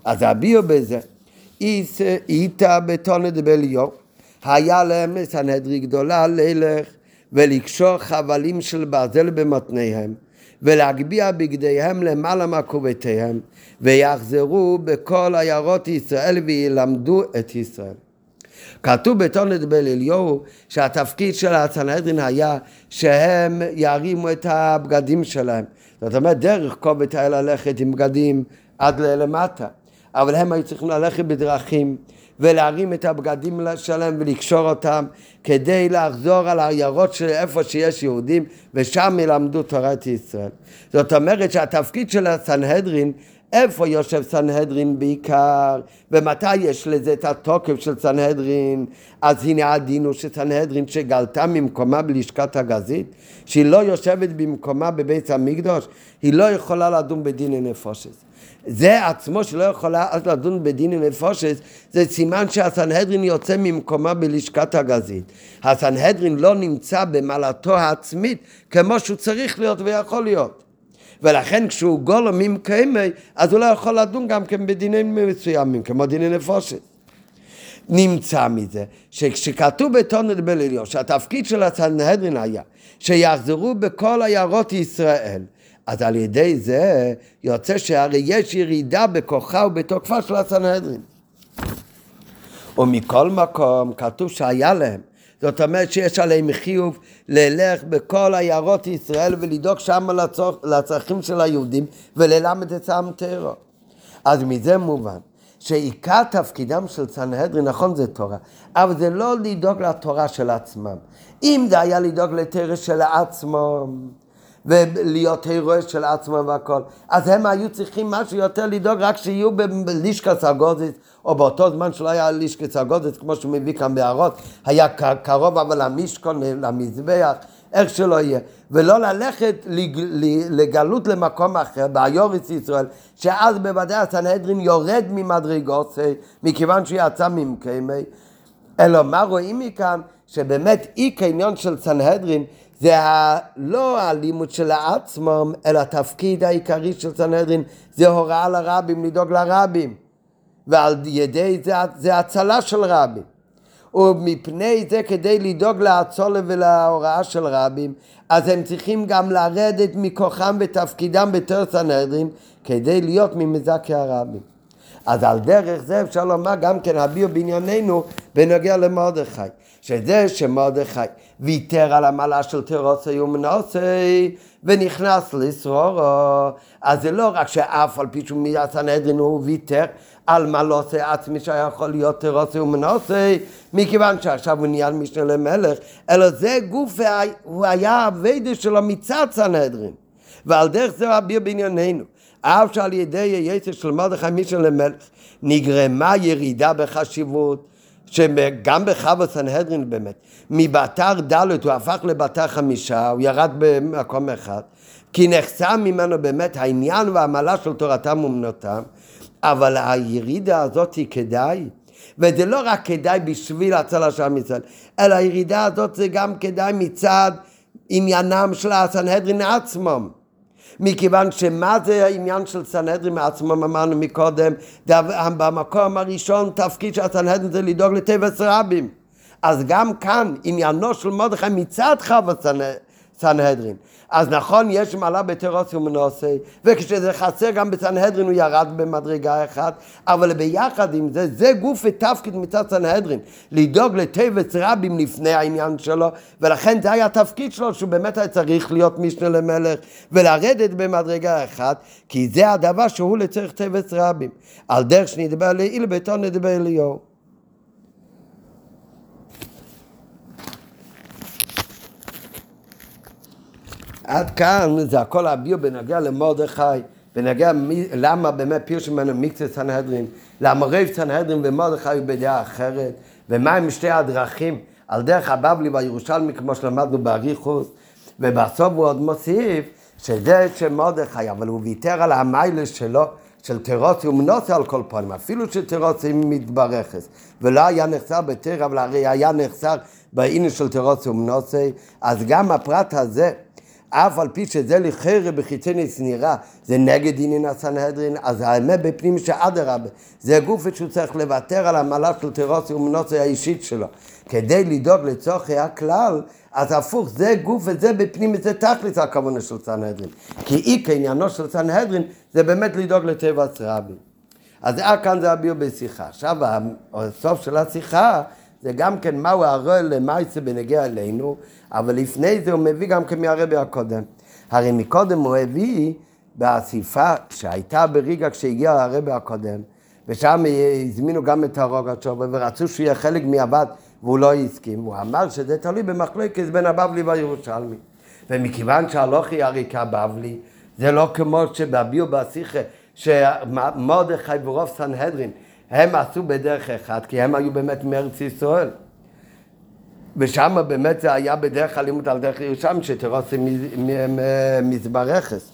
אז הביאו בזה, איתה בטונה דבליו, היה להם סנהדרי גדולה ללך ולקשור חבלים של ברזל במותניהם. ולהגביה בגדיהם למעלה מעקובותיהם, ויחזרו בכל עיירות ישראל וילמדו את ישראל. כתוב בתונת בל אליהו שהתפקיד של הסנהדרין היה שהם ירימו את הבגדים שלהם. זאת אומרת, דרך כובד היה ללכת עם בגדים עד למטה. אבל הם היו צריכים ללכת בדרכים ולהרים את הבגדים שלהם ולקשור אותם כדי לחזור על העיירות איפה שיש יהודים ושם ילמדו תורת ישראל. זאת אומרת שהתפקיד של הסנהדרין איפה יושב סנהדרין בעיקר, ומתי יש לזה את התוקף של סנהדרין, אז הנה הדין הוא שסנהדרין שגלתה ממקומה בלשכת הגזית, שהיא לא יושבת במקומה בבית המקדוש, היא לא יכולה לדון בדיני נפושת. זה עצמו שלא יכולה אז לדון בדיני נפושת, זה סימן שהסנהדרין יוצא ממקומה בלשכת הגזית. הסנהדרין לא נמצא במעלתו העצמית כמו שהוא צריך להיות ויכול להיות. ולכן כשהוא גולו ממקיימי, אז הוא לא יכול לדון גם כן בדינים מסוימים, כמו דיני נפושת. נמצא מזה שכשכתוב בתונת בליליו שהתפקיד של הסנהדרין היה שיחזרו בכל עיירות ישראל אז על ידי זה יוצא שהרי יש ירידה בכוחה ובתוקפה של הסנהדרין. ומכל מקום כתוב שהיה להם זאת אומרת שיש עליהם חיוב ללך בכל עיירות ישראל ולדאוג שם לצור, לצרכים של היהודים וללמד את העם טרור. אז מזה מובן שעיקר תפקידם של סנהדרין, נכון זה תורה, אבל זה לא לדאוג לתורה של עצמם. אם זה היה לדאוג לתרא של עצמם, ולהיות הירוש של עצמם והכל. אז הם היו צריכים משהו יותר לדאוג רק שיהיו בלישקס הגוזית, או באותו זמן שלא היה לישקס הגוזית, כמו שהוא מביא כאן בהערות, היה קרוב אבל למשכון, למזבח, איך שלא יהיה. ולא ללכת לגלות למקום אחר, באיוריס ישראל, שאז בוודאי הסנהדרין יורד ממדרגות, מכיוון שהוא יצא ממקיימי. אלא מה רואים מכאן? שבאמת אי קניון של סנהדרין זה לא הלימוד של העצמם, אלא התפקיד העיקרי של סנהדרין זה הוראה לרבים, לדאוג לרבים. ועל ידי זה, זה הצלה של רבים. ומפני זה כדי לדאוג להצולה ולהוראה של רבים, אז הם צריכים גם לרדת מכוחם ותפקידם בתור סנהדרין, כדי להיות ממזכי הרבים. אז על דרך זה אפשר לומר גם כן הביאו בענייננו בנוגע למרדכי. שזה שמרדכי ויתר על המעלה של תירוסי ומנוסי ונכנס לסרורו. אז זה לא רק שאף על פי שהוא מהסנהדרין הוא ויתר על מעלוסי עצמי שהיה יכול להיות תירוסי ומנוסי, מכיוון שעכשיו הוא נהיה משנה למלך, אלא זה גוף, הוא היה הווידה שלו מצד סנהדרין. ועל דרך זה אביר בענייננו. אף שעל ידי יצר של מרדכי משנה למלך נגרמה ירידה בחשיבות שגם בחווה סנהדרין באמת, מבתר ד' הוא הפך לבתר חמישה, הוא ירד במקום אחד, כי נחסם ממנו באמת העניין והעמלה של תורתם אומנותם, אבל הירידה הזאת היא כדאי, וזה לא רק כדאי בשביל הצלה של עם ישראל, אלא הירידה הזאת זה גם כדאי מצד עניינם של הסנהדרין עצמם. מכיוון שמה זה העניין של סנהדרין מעצמם אמרנו מקודם, במקום הראשון תפקיד של הסנהדרין זה לדאוג לטבע רבים. אז גם כאן עניינו של מרדכי מצד חווה סנהדרין. אז נכון, יש מעלה בתירוס ומנוסי, וכשזה חסר גם בסנהדרין הוא ירד במדרגה אחת, אבל ביחד עם זה, זה גוף ותפקיד מצד סנהדרין, לדאוג לטבץ רבים לפני העניין שלו, ולכן זה היה התפקיד שלו, שהוא באמת היה צריך להיות משנה למלך, ולרדת במדרגה אחת, כי זה הדבר שהוא לצריך טבץ רבים. על דרך שנדבר לעיל ביתו נדבר אליהו. עד כאן זה הכל הביאו בנוגע למרדכי, בנוגע מי, למה באמת פירש ממנו מקצה סנהדרין, למה רב סנהדרין ומרדכי הוא בדעה אחרת, ומהם שתי הדרכים על דרך הבבלי והירושלמי כמו שלמדנו באריכוס, ובסוף הוא עוד מוסיף שזה של מרדכי, אבל הוא ויתר על המיילה שלו, של תירוצי ומנוסי על כל פנים, אפילו שתירוצי מתברכס, ולא היה נחסר בתיר, אבל הרי היה נחסר בעניין של תירוצי ומנוסי, אז גם הפרט הזה, אף על פי שזה לכאורה בחיצוניס נראה, זה נגד עניין הסנהדרין, אז האמת בפנים שאדרבה, זה גוף שהוא צריך לוותר על המעלה של תירוצי ומנוסי האישית שלו, כדי לדאוג לצורכי הכלל, אז הפוך, זה גוף וזה בפנים, זה תכלס הכוונה של סנהדרין. כי אי כעניינו של סנהדרין זה באמת לדאוג לטבע רבי. אז עד כאן זה הביאו בשיחה. עכשיו, הסוף של השיחה זה גם כן מהו הרוע למעשה בנגיע אלינו, אבל לפני זה הוא מביא גם כן מהרבי הקודם. הרי מקודם הוא הביא באסיפה שהייתה בריגה כשהגיע הרבי הקודם, ושם הזמינו גם את הרוגצ'וב ורצו שהוא יהיה חלק מהבת והוא לא הסכים, הוא אמר שזה תלוי במחלוקת בין הבבלי והירושלמי. ומכיוון שהלוכי הרי כבבלי, זה לא כמו שבביאו בשיחה, שמרדכי ורוב סנהדרין, הם עשו בדרך אחת, כי הם היו באמת מארץ ישראל. ושם באמת זה היה בדרך הלימוד על דרך ירושלים, שתרוסי מזברכס.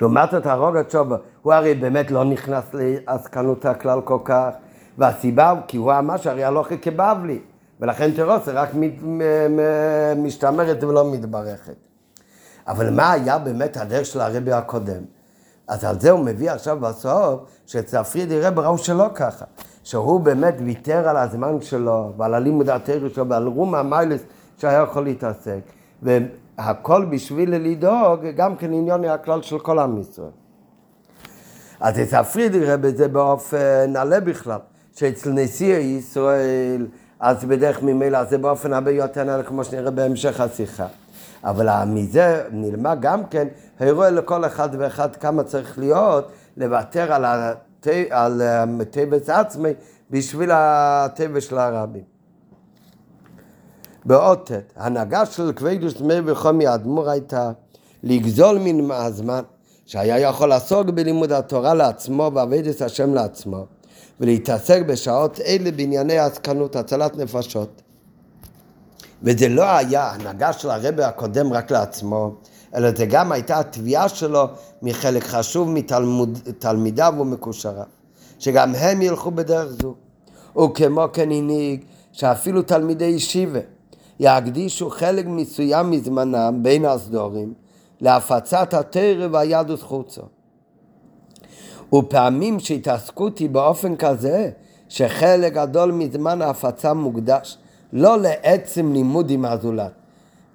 לעומת זאת הרוגת שובה, הוא הרי באמת לא נכנס לעסקנות הכלל כל כך, והסיבה, כי הוא אמר שהרי הלוכי כבבלי, ולכן תירוסה רק משתמרת ולא מתברכת. אבל מה היה באמת הדרך של הרבי הקודם? אז על זה הוא מביא עכשיו בסוף, שאצל פרידי רב ראו שלא ככה. שהוא באמת ויתר על הזמן שלו, ועל הלימוד התרא שלו, ועל רום המיילס שהיה יכול להתעסק. והכל בשביל לדאוג, גם כן עניון הכלל של כל עם ישראל. אז אצל פרידי רב זה באופן עלה בכלל. שאצל נשיא ישראל, אז בדרך ממילא זה באופן הרבה יותר נעלה, כמו שנראה בהמשך השיחה. אבל מזה נלמד גם כן, הרואה לכל אחד ואחד כמה צריך להיות, לוותר על, הת... הטבע עצמי בשביל הטבע של הרבים. בעוד ט', הנהגה של כבדוס מאיר וחומי האדמו"ר הייתה לגזול מן הזמן שהיה יכול לעסוק בלימוד התורה לעצמו ועבודת השם לעצמו. ולהתעסק בשעות אלה בענייני עסקנות, הצלת נפשות. וזה לא היה הנהגה של הרבי הקודם רק לעצמו, אלא זה גם הייתה התביעה שלו מחלק חשוב מתלמידיו ומקושריו, שגם הם ילכו בדרך זו. וכמו כן הנהיג שאפילו תלמידי ישיבה יקדישו חלק מסוים מזמנם בין הסדורים להפצת התרא והיהדות חוצו. ופעמים שהתעסקות היא באופן כזה שחלק גדול מזמן ההפצה מוקדש לא לעצם לימוד עם הזולת,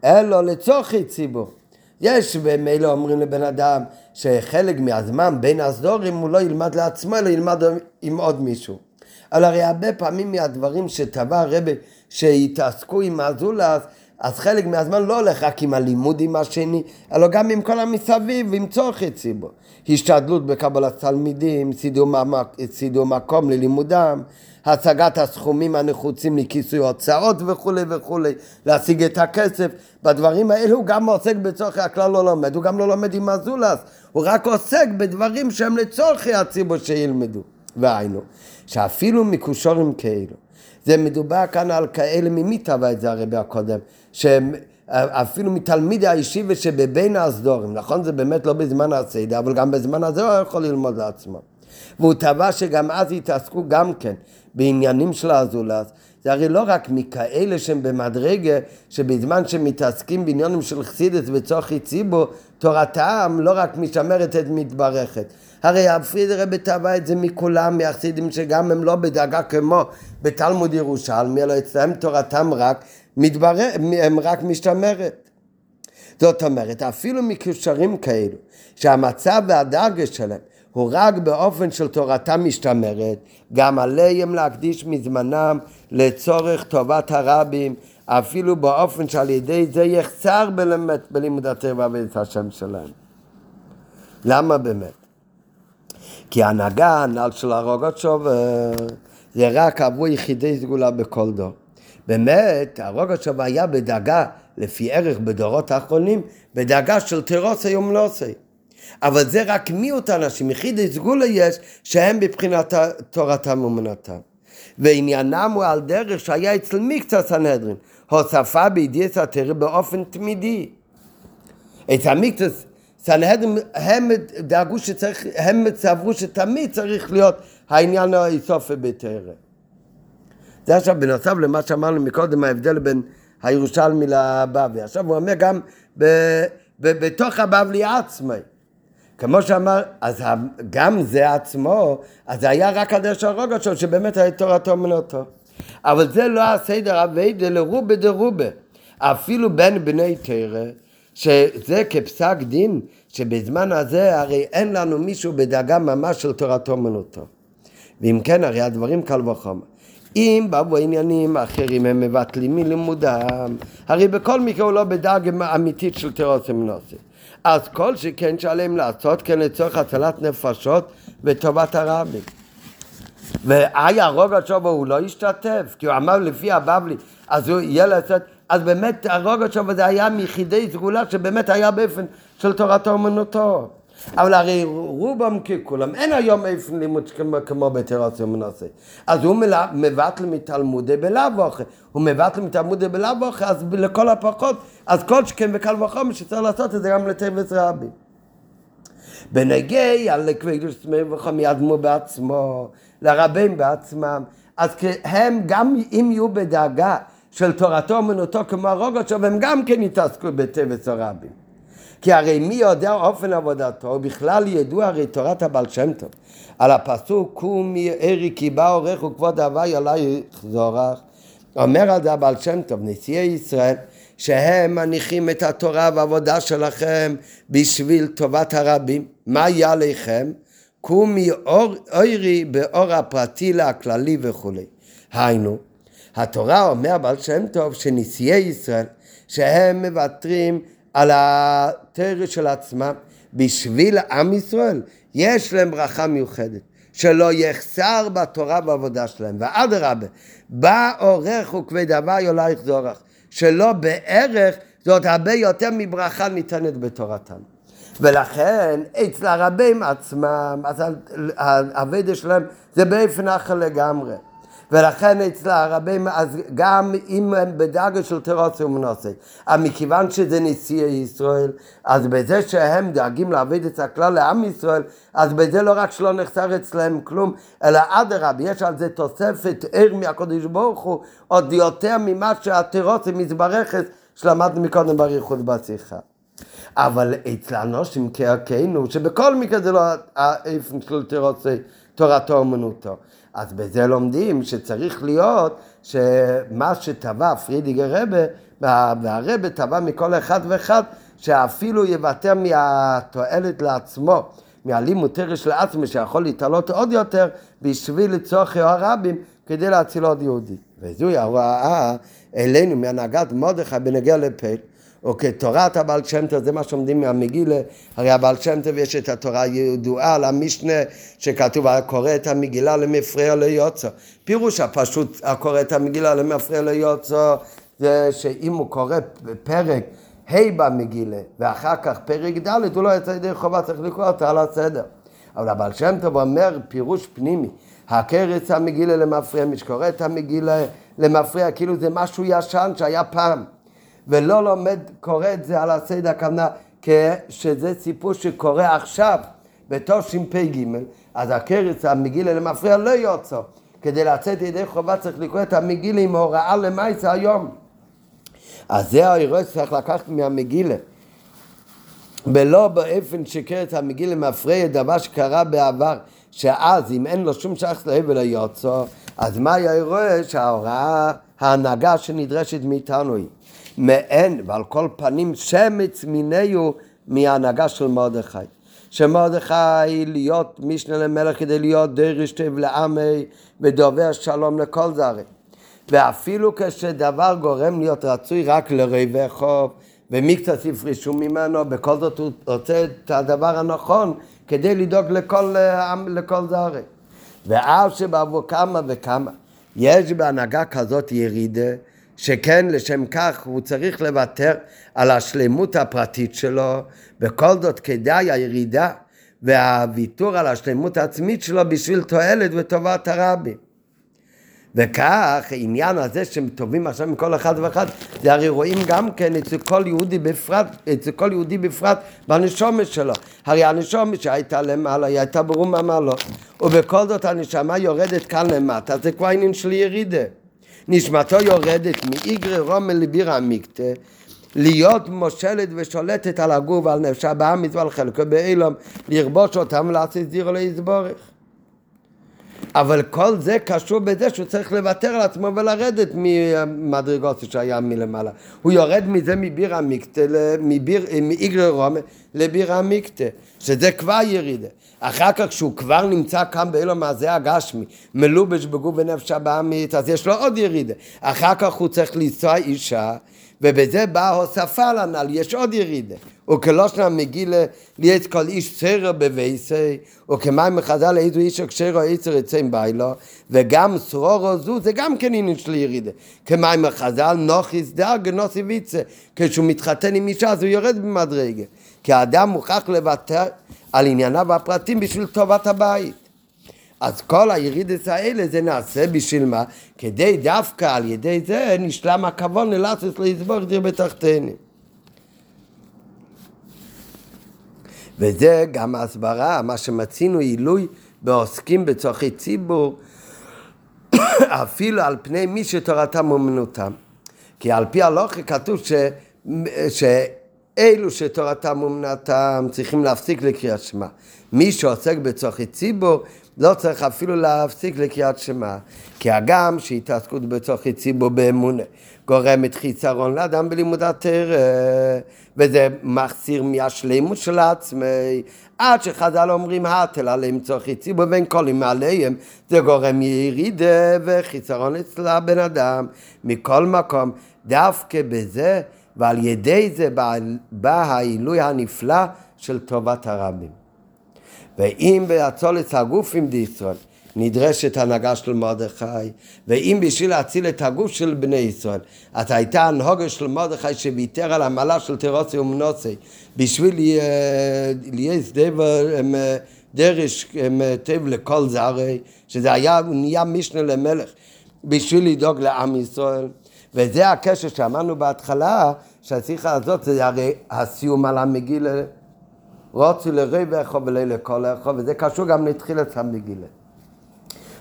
אלא לצורכי ציבור. יש במילא אומרים לבן אדם שחלק מהזמן בין הסדורים הוא לא ילמד לעצמו אלא ילמד עם עוד מישהו. אבל הרי הרבה פעמים מהדברים שטבע הרבה שהתעסקו עם הזולת אז חלק מהזמן לא הולך רק עם הלימוד עם השני, אלא גם עם כל המסביב, עם צורכי ציבור. השתדלות בקבלת תלמידים, סידור, מקום ללימודם, הצגת הסכומים הנחוצים לכיסוי הוצאות וכולי וכולי, להשיג את הכסף. בדברים האלה הוא גם עוסק בצורכי הכלל לא לומד, הוא גם לא לומד עם הזולס, הוא רק עוסק בדברים שהם לצורכי הציבור שילמדו. והיינו, שאפילו מקושורים כאלו, זה מדובר כאן על כאלה, ממי טבע את זה הרבי הקודם? שהם אפילו מתלמידי הישיבה שבבין הסדורים, נכון זה באמת לא בזמן הסדר, אבל גם בזמן הזה הוא יכול ללמוד לעצמו. והוא טבע שגם אז יתעסקו גם כן בעניינים של הזולז. זה הרי לא רק מכאלה שהם במדרגה, שבזמן שמתעסקים בעניינים של חסידס וצורכי ציבור, תורתם לא רק משמרת את מתברכת. הרי הפרידר רבי טבע את זה מכולם, מהחסידים שגם הם לא בדאגה כמו בתלמוד ירושלמי, אלא אצלם תורתם רק מתברר, הם רק משתמרת. זאת אומרת, אפילו מקושרים כאלו, שהמצב והדרגה שלהם הוא רק באופן של תורתם משתמרת, גם עליהם להקדיש מזמנם לצורך טובת הרבים, אפילו באופן שעל ידי זה יחסר באמת בלימוד הטבע ואת השם שלהם. למה באמת? כי ההנהגה הנ"ל של הרוגות שובר זה רק עבור יחידי סגולה בכל דור. באמת, הרוגע שלו היה בדאגה לפי ערך בדורות האחרונים, בדאגה של תירוס היום לא עושה. אבל זה רק מיעוט האנשים, יחידי סגולה יש, שהם בבחינת תורתם ואמונתם. ועניינם הוא על דרך שהיה אצל מקצת סנהדרין, הוספה בידיעת התרא באופן תמידי. אצל מקצת סנהדרין הם דאגו שצריך, הם סברו שתמיד צריך להיות העניין האיסופי בתרא. זה עכשיו בנוסף למה שאמרנו מקודם, ההבדל בין הירושלמי לבבלי. עכשיו הוא אומר גם ב, ב, בתוך הבבלי עצמי. כמו שאמר, אז גם זה עצמו, אז זה היה רק הדרך של הרוגע שלו, שבאמת היה תורתו אומנותו. אבל זה לא הסדר אביידה לרובה דרובה. אפילו בין בני תרא, שזה כפסק דין, שבזמן הזה הרי אין לנו מישהו בדאגה ממש של תורתו אומנותו. ואם כן, הרי הדברים קל וחומר. אם באו עניינים אחרים הם מבטלים מלימודם, הרי בכל מקרה הוא לא בדאגה אמיתית של תירוס אמנוסי. אז כל שכן שעליהם לעשות כן לצורך הצלת נפשות וטובת הרבים. והיה הרוג השובו הוא לא השתתף, כי הוא אמר לפי הבבלי, אז הוא יהיה לעשות, אז באמת הרוג השובו זה היה מיחידי סגולה שבאמת היה באופן של תורתו אומנותו. אבל הרי רובם ככולם, אין היום איפה לימוד כמו, בתרס ומנסה. אז הוא מבטל מתלמודי בלאו אחרי, הוא מבטל מתלמודי בלאו אחרי, אז לכל הפחות, אז כל שכן וקל וחומר שצריך לעשות את זה גם לטבס רבי. בנגיע לכבדוש סמיר וחום ידמו בעצמו, לרבים בעצמם, אז הם גם אם יהיו בדאגה של תורתו אומנותו כמו הרוגות, הם גם כן יתעסקו בטבס הרבים. כי הרי מי יודע אופן עבודתו, בכלל ידוע הרי תורת הבעל שם טוב. על הפסוק קום ערי כי בא עורך וכבוד הווי עלי זורח. אומר על זה הבעל שם טוב, נשיאי ישראל, שהם מניחים את התורה והעבודה שלכם בשביל טובת הרבים. מה יהיה עליכם? קומי ערי באור הפרטי לכללי וכולי. היינו, התורה אומר בעל שם טוב שנשיאי ישראל, שהם מוותרים על התרא של עצמם, בשביל עם ישראל יש להם ברכה מיוחדת. שלא יחסר בתורה בעבודה שלהם. ואדרבה, בא עורך וכבד הווי אולייך זורח. שלא בערך זאת הרבה יותר מברכה ניתנת בתורתם. ולכן אצל הרבים עצמם, אז האבדה שלהם זה באופן אחר לגמרי. ולכן אצל הרבים, אז גם אם הם בדאגה של תירוץ ומנוסי, אבל מכיוון שזה נשיאי ישראל, אז בזה שהם דואגים להעביד את הכלל לעם ישראל, אז בזה לא רק שלא נחסר אצלם כלום, אלא אדרבה, יש על זה תוספת ער מהקדוש ברוך הוא, עוד יותר ממה שהתירוץ מזברכת, שלמדנו מקודם באריכות בשיחה. אבל אצל אנושים כערכנו, שבכל מקרה זה לא האיפן של תירוץ תורתו אומנותו. אז בזה לומדים שצריך להיות שמה שטבע פרידיגר רבה, והרבה טבע מכל אחד ואחד, שאפילו יוותר מהתועלת לעצמו, מהלימוד תרש לעצמו, שיכול להתעלות עוד יותר, בשביל לצורכי הרבים, כדי להציל עוד יהודי. וזוהי ההוראה אלינו מהנהגת מרדכי בנגיע לפל. או כתורת הבעל שם טוב, זה מה שעומדים מהמגילה, הרי הבעל שם טוב יש את התורה הידועה על המשנה שכתוב, הקורא את המגילה למפריע ליוצא. פירוש הפשוט, הקורא את המגילה למפריע ליוצא, זה שאם הוא קורא פרק ה' במגילה, ואחר כך פרק ד', הוא לא יצא ידי חובה, צריך לקרוא אותה על הסדר. אבל הבעל שם טוב אומר פירוש פנימי, הקרץ המגילה למפריע, מי שקורא את המגילה למפריע, כאילו זה משהו ישן שהיה פעם. ולא לומד, קורא את זה על הסדר הכוונה כשזה סיפור שקורה עכשיו בתשפ"ג, אז הקרץ המגילה למפריע לא יוצא. כדי לצאת ידי חובה צריך לקרוא את המגילה עם הוראה למעשה היום. אז זה האירוע שצריך לקחת מהמגילה. ולא באופן שקרץ המגילה מפריע דבר שקרה בעבר, שאז אם אין לו שום שחס להבל היוצא, אז מה האירוע שההוראה, ההנהגה שנדרשת מאיתנו היא. מעין ועל כל פנים שמץ מיניהו מההנהגה של מרדכי. שמרדכי להיות משנה למלך כדי להיות דרש טב לעמי ודובר שלום לכל זרי. ואפילו כשדבר גורם להיות רצוי רק לריבי חוב ומקצת יפרישו ממנו, בכל זאת הוא רוצה את הדבר הנכון כדי לדאוג לכל, לכל זרי. ואף שבעבור כמה וכמה יש בהנהגה כזאת ירידה שכן לשם כך הוא צריך לוותר על השלמות הפרטית שלו, בכל זאת כדאי הירידה והוויתור על השלמות העצמית שלו בשביל תועלת וטובת הרבים. וכך העניין הזה שהם טובים עכשיו מכל אחד ואחד, זה הרי רואים גם כן אצל כל יהודי בפרט, אצל כל יהודי בפרט בנשומת שלו. הרי הנשומת שהייתה למעלה, היא הייתה ברום המעלה, ובכל זאת הנשמה יורדת כאן למטה, זה כבר עניין של ירידה. נשמתו יורדת מאיגרי רומל לבירה עמיקתא, להיות מושלת ושולטת על הגוף ועל נפש הבאמיס ועל חלקו באילום, לרבוש אותם ולעשות דירו להסבורך. אבל כל זה קשור בזה שהוא צריך לוותר על עצמו ולרדת ממדרגות שהיה מלמעלה. הוא יורד מזה מביר המקטה, מאיגרי רומא לביר המקטה, שזה כבר ירידה. אחר כך כשהוא כבר נמצא כאן באילום הזה הגשמי, מלובש בגוף ונפש הבאמית, אז יש לו עוד ירידה. אחר כך הוא צריך לנסוע אישה ובזה באה הוספה לנ"ל, יש עוד ירידה. וכלושנה מגילה ליאת כל איש סרר בבייסי, וכמים חז"ל איזו איש אקשרו עשר עצים ביילו, וגם סרורו זו זה גם כן עניין של ירידה. כמים חז"ל נוחיס דאג נוסי ויצה, כשהוא מתחתן עם אישה אז הוא יורד במדרגה. כי האדם מוכרח לוותר על ענייניו הפרטים בשביל טובת הבית. אז כל הירידס האלה זה נעשה בשביל מה? כדי דווקא על ידי זה נשלם הכבוד לעשות לסבור דיר בתחתינו. וזה גם ההסברה, מה שמצינו עילוי בעוסקים בצורכי ציבור, [COUGHS] אפילו על פני מי שתורתם אומנותם. כי על פי הלוכה כתוב ש... שאלו שתורתם אומנותם צריכים להפסיק לקריאת שמע. מי שעוסק בצורכי ציבור לא צריך אפילו להפסיק לקריאת שמע, כי הגם שהתעסקות בתוך ציבור באמונה גורמת חיסרון לאדם בלימוד התרא, וזה מחסיר מהשלימות של עצמי, עד שחז"ל אומרים האטל עליהם צורכי ציבור ואין קולים עליהם, זה גורם ירידה וחיסרון אצל הבן אדם. מכל מקום, דווקא בזה ועל ידי זה בא העילוי הנפלא של טובת הרבים. ואם באצולת הגופים דישראל נדרשת הנהגה של מרדכי, ואם בשביל להציל את הגוף של בני ישראל, אז הייתה הנהוגה של מרדכי שוויתר על המעלה של תירוצי ומנוצי, בשביל להיות דרש טב לכל זרי, שזה היה, הוא נהיה משנה למלך, בשביל לדאוג לעם ישראל. וזה הקשר שאמרנו בהתחלה, שהשיחה הזאת זה הרי הסיום על המגילה רוצו לרווח ולא לכל אחד, וזה קשור גם לתחילת המגילה.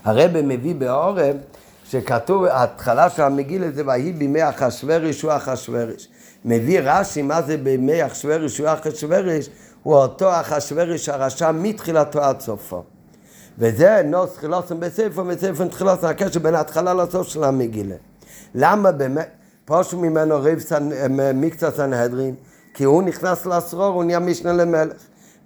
הרב מביא בעורם שכתוב, ההתחלה של המגילה זה ויהי בימי אחשוורש הוא אחשוורש. מביא רש"י מה זה בימי אחשוורש הוא אחשוורש, הוא אותו אחשוורש הרשע מתחילתו עד סופו. וזה נוס חילוסם בספר בספר תחילוסם, הקשר בין ההתחלה לסוף של המגילה. למה באמת, פושו ממנו ריב מקצת סנהדרין, כי הוא נכנס לעשרור, הוא נהיה משנה למלך.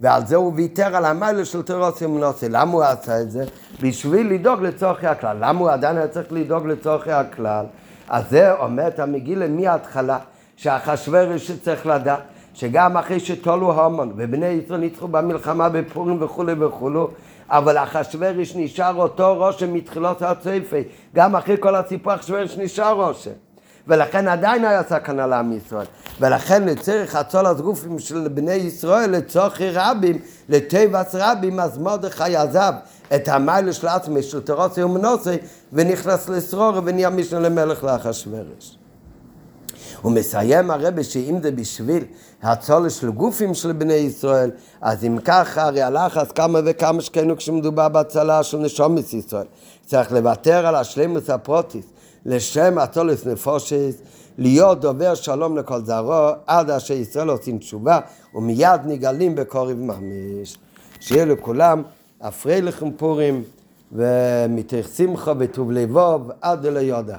ועל זה הוא ויתר על המיילה של תירוס ומנוסי. למה הוא עשה את זה? בשביל לדאוג לצורכי הכלל. למה הוא עדיין היה צריך לדאוג לצורכי הכלל? אז זה אומר את המגילה מההתחלה, שאחשוורוש צריך לדעת, שגם אחרי שתולו המון, ובני ישראל ניצחו במלחמה בפורים וכולי וכולו, אבל אחשוורוש נשאר אותו רושם מתחילות הצפי, גם אחרי כל הסיפור אחשוורוש נשאר רושם. ולכן עדיין היה סכנה לעם ישראל. ולכן לצריך הצולת גופים של בני ישראל לצורכי רבים, לטבעס רבים, אז מרדכי עזב את המיילה של עצמי של תרוסי ומנוסי ונכנס לשרור ונהיה משנה למלך לאחשוורוש. הוא מסיים הרבה שאם זה בשביל הצולה של גופים של בני ישראל, אז אם ככה הרי הלחץ כמה וכמה שכנו כשמדובר בהצלה של נשומת ישראל. צריך לוותר על השלמות הפרוטיס. לשם אצולס נפושס, להיות דובר שלום לכל זרוע, עד אשר ישראל עושים תשובה, ומיד נגלים בקוריב ממש. שיהיה לכולם אפרי לכם פורים, ומתך שמחה וטוב לבוב עד ליודה.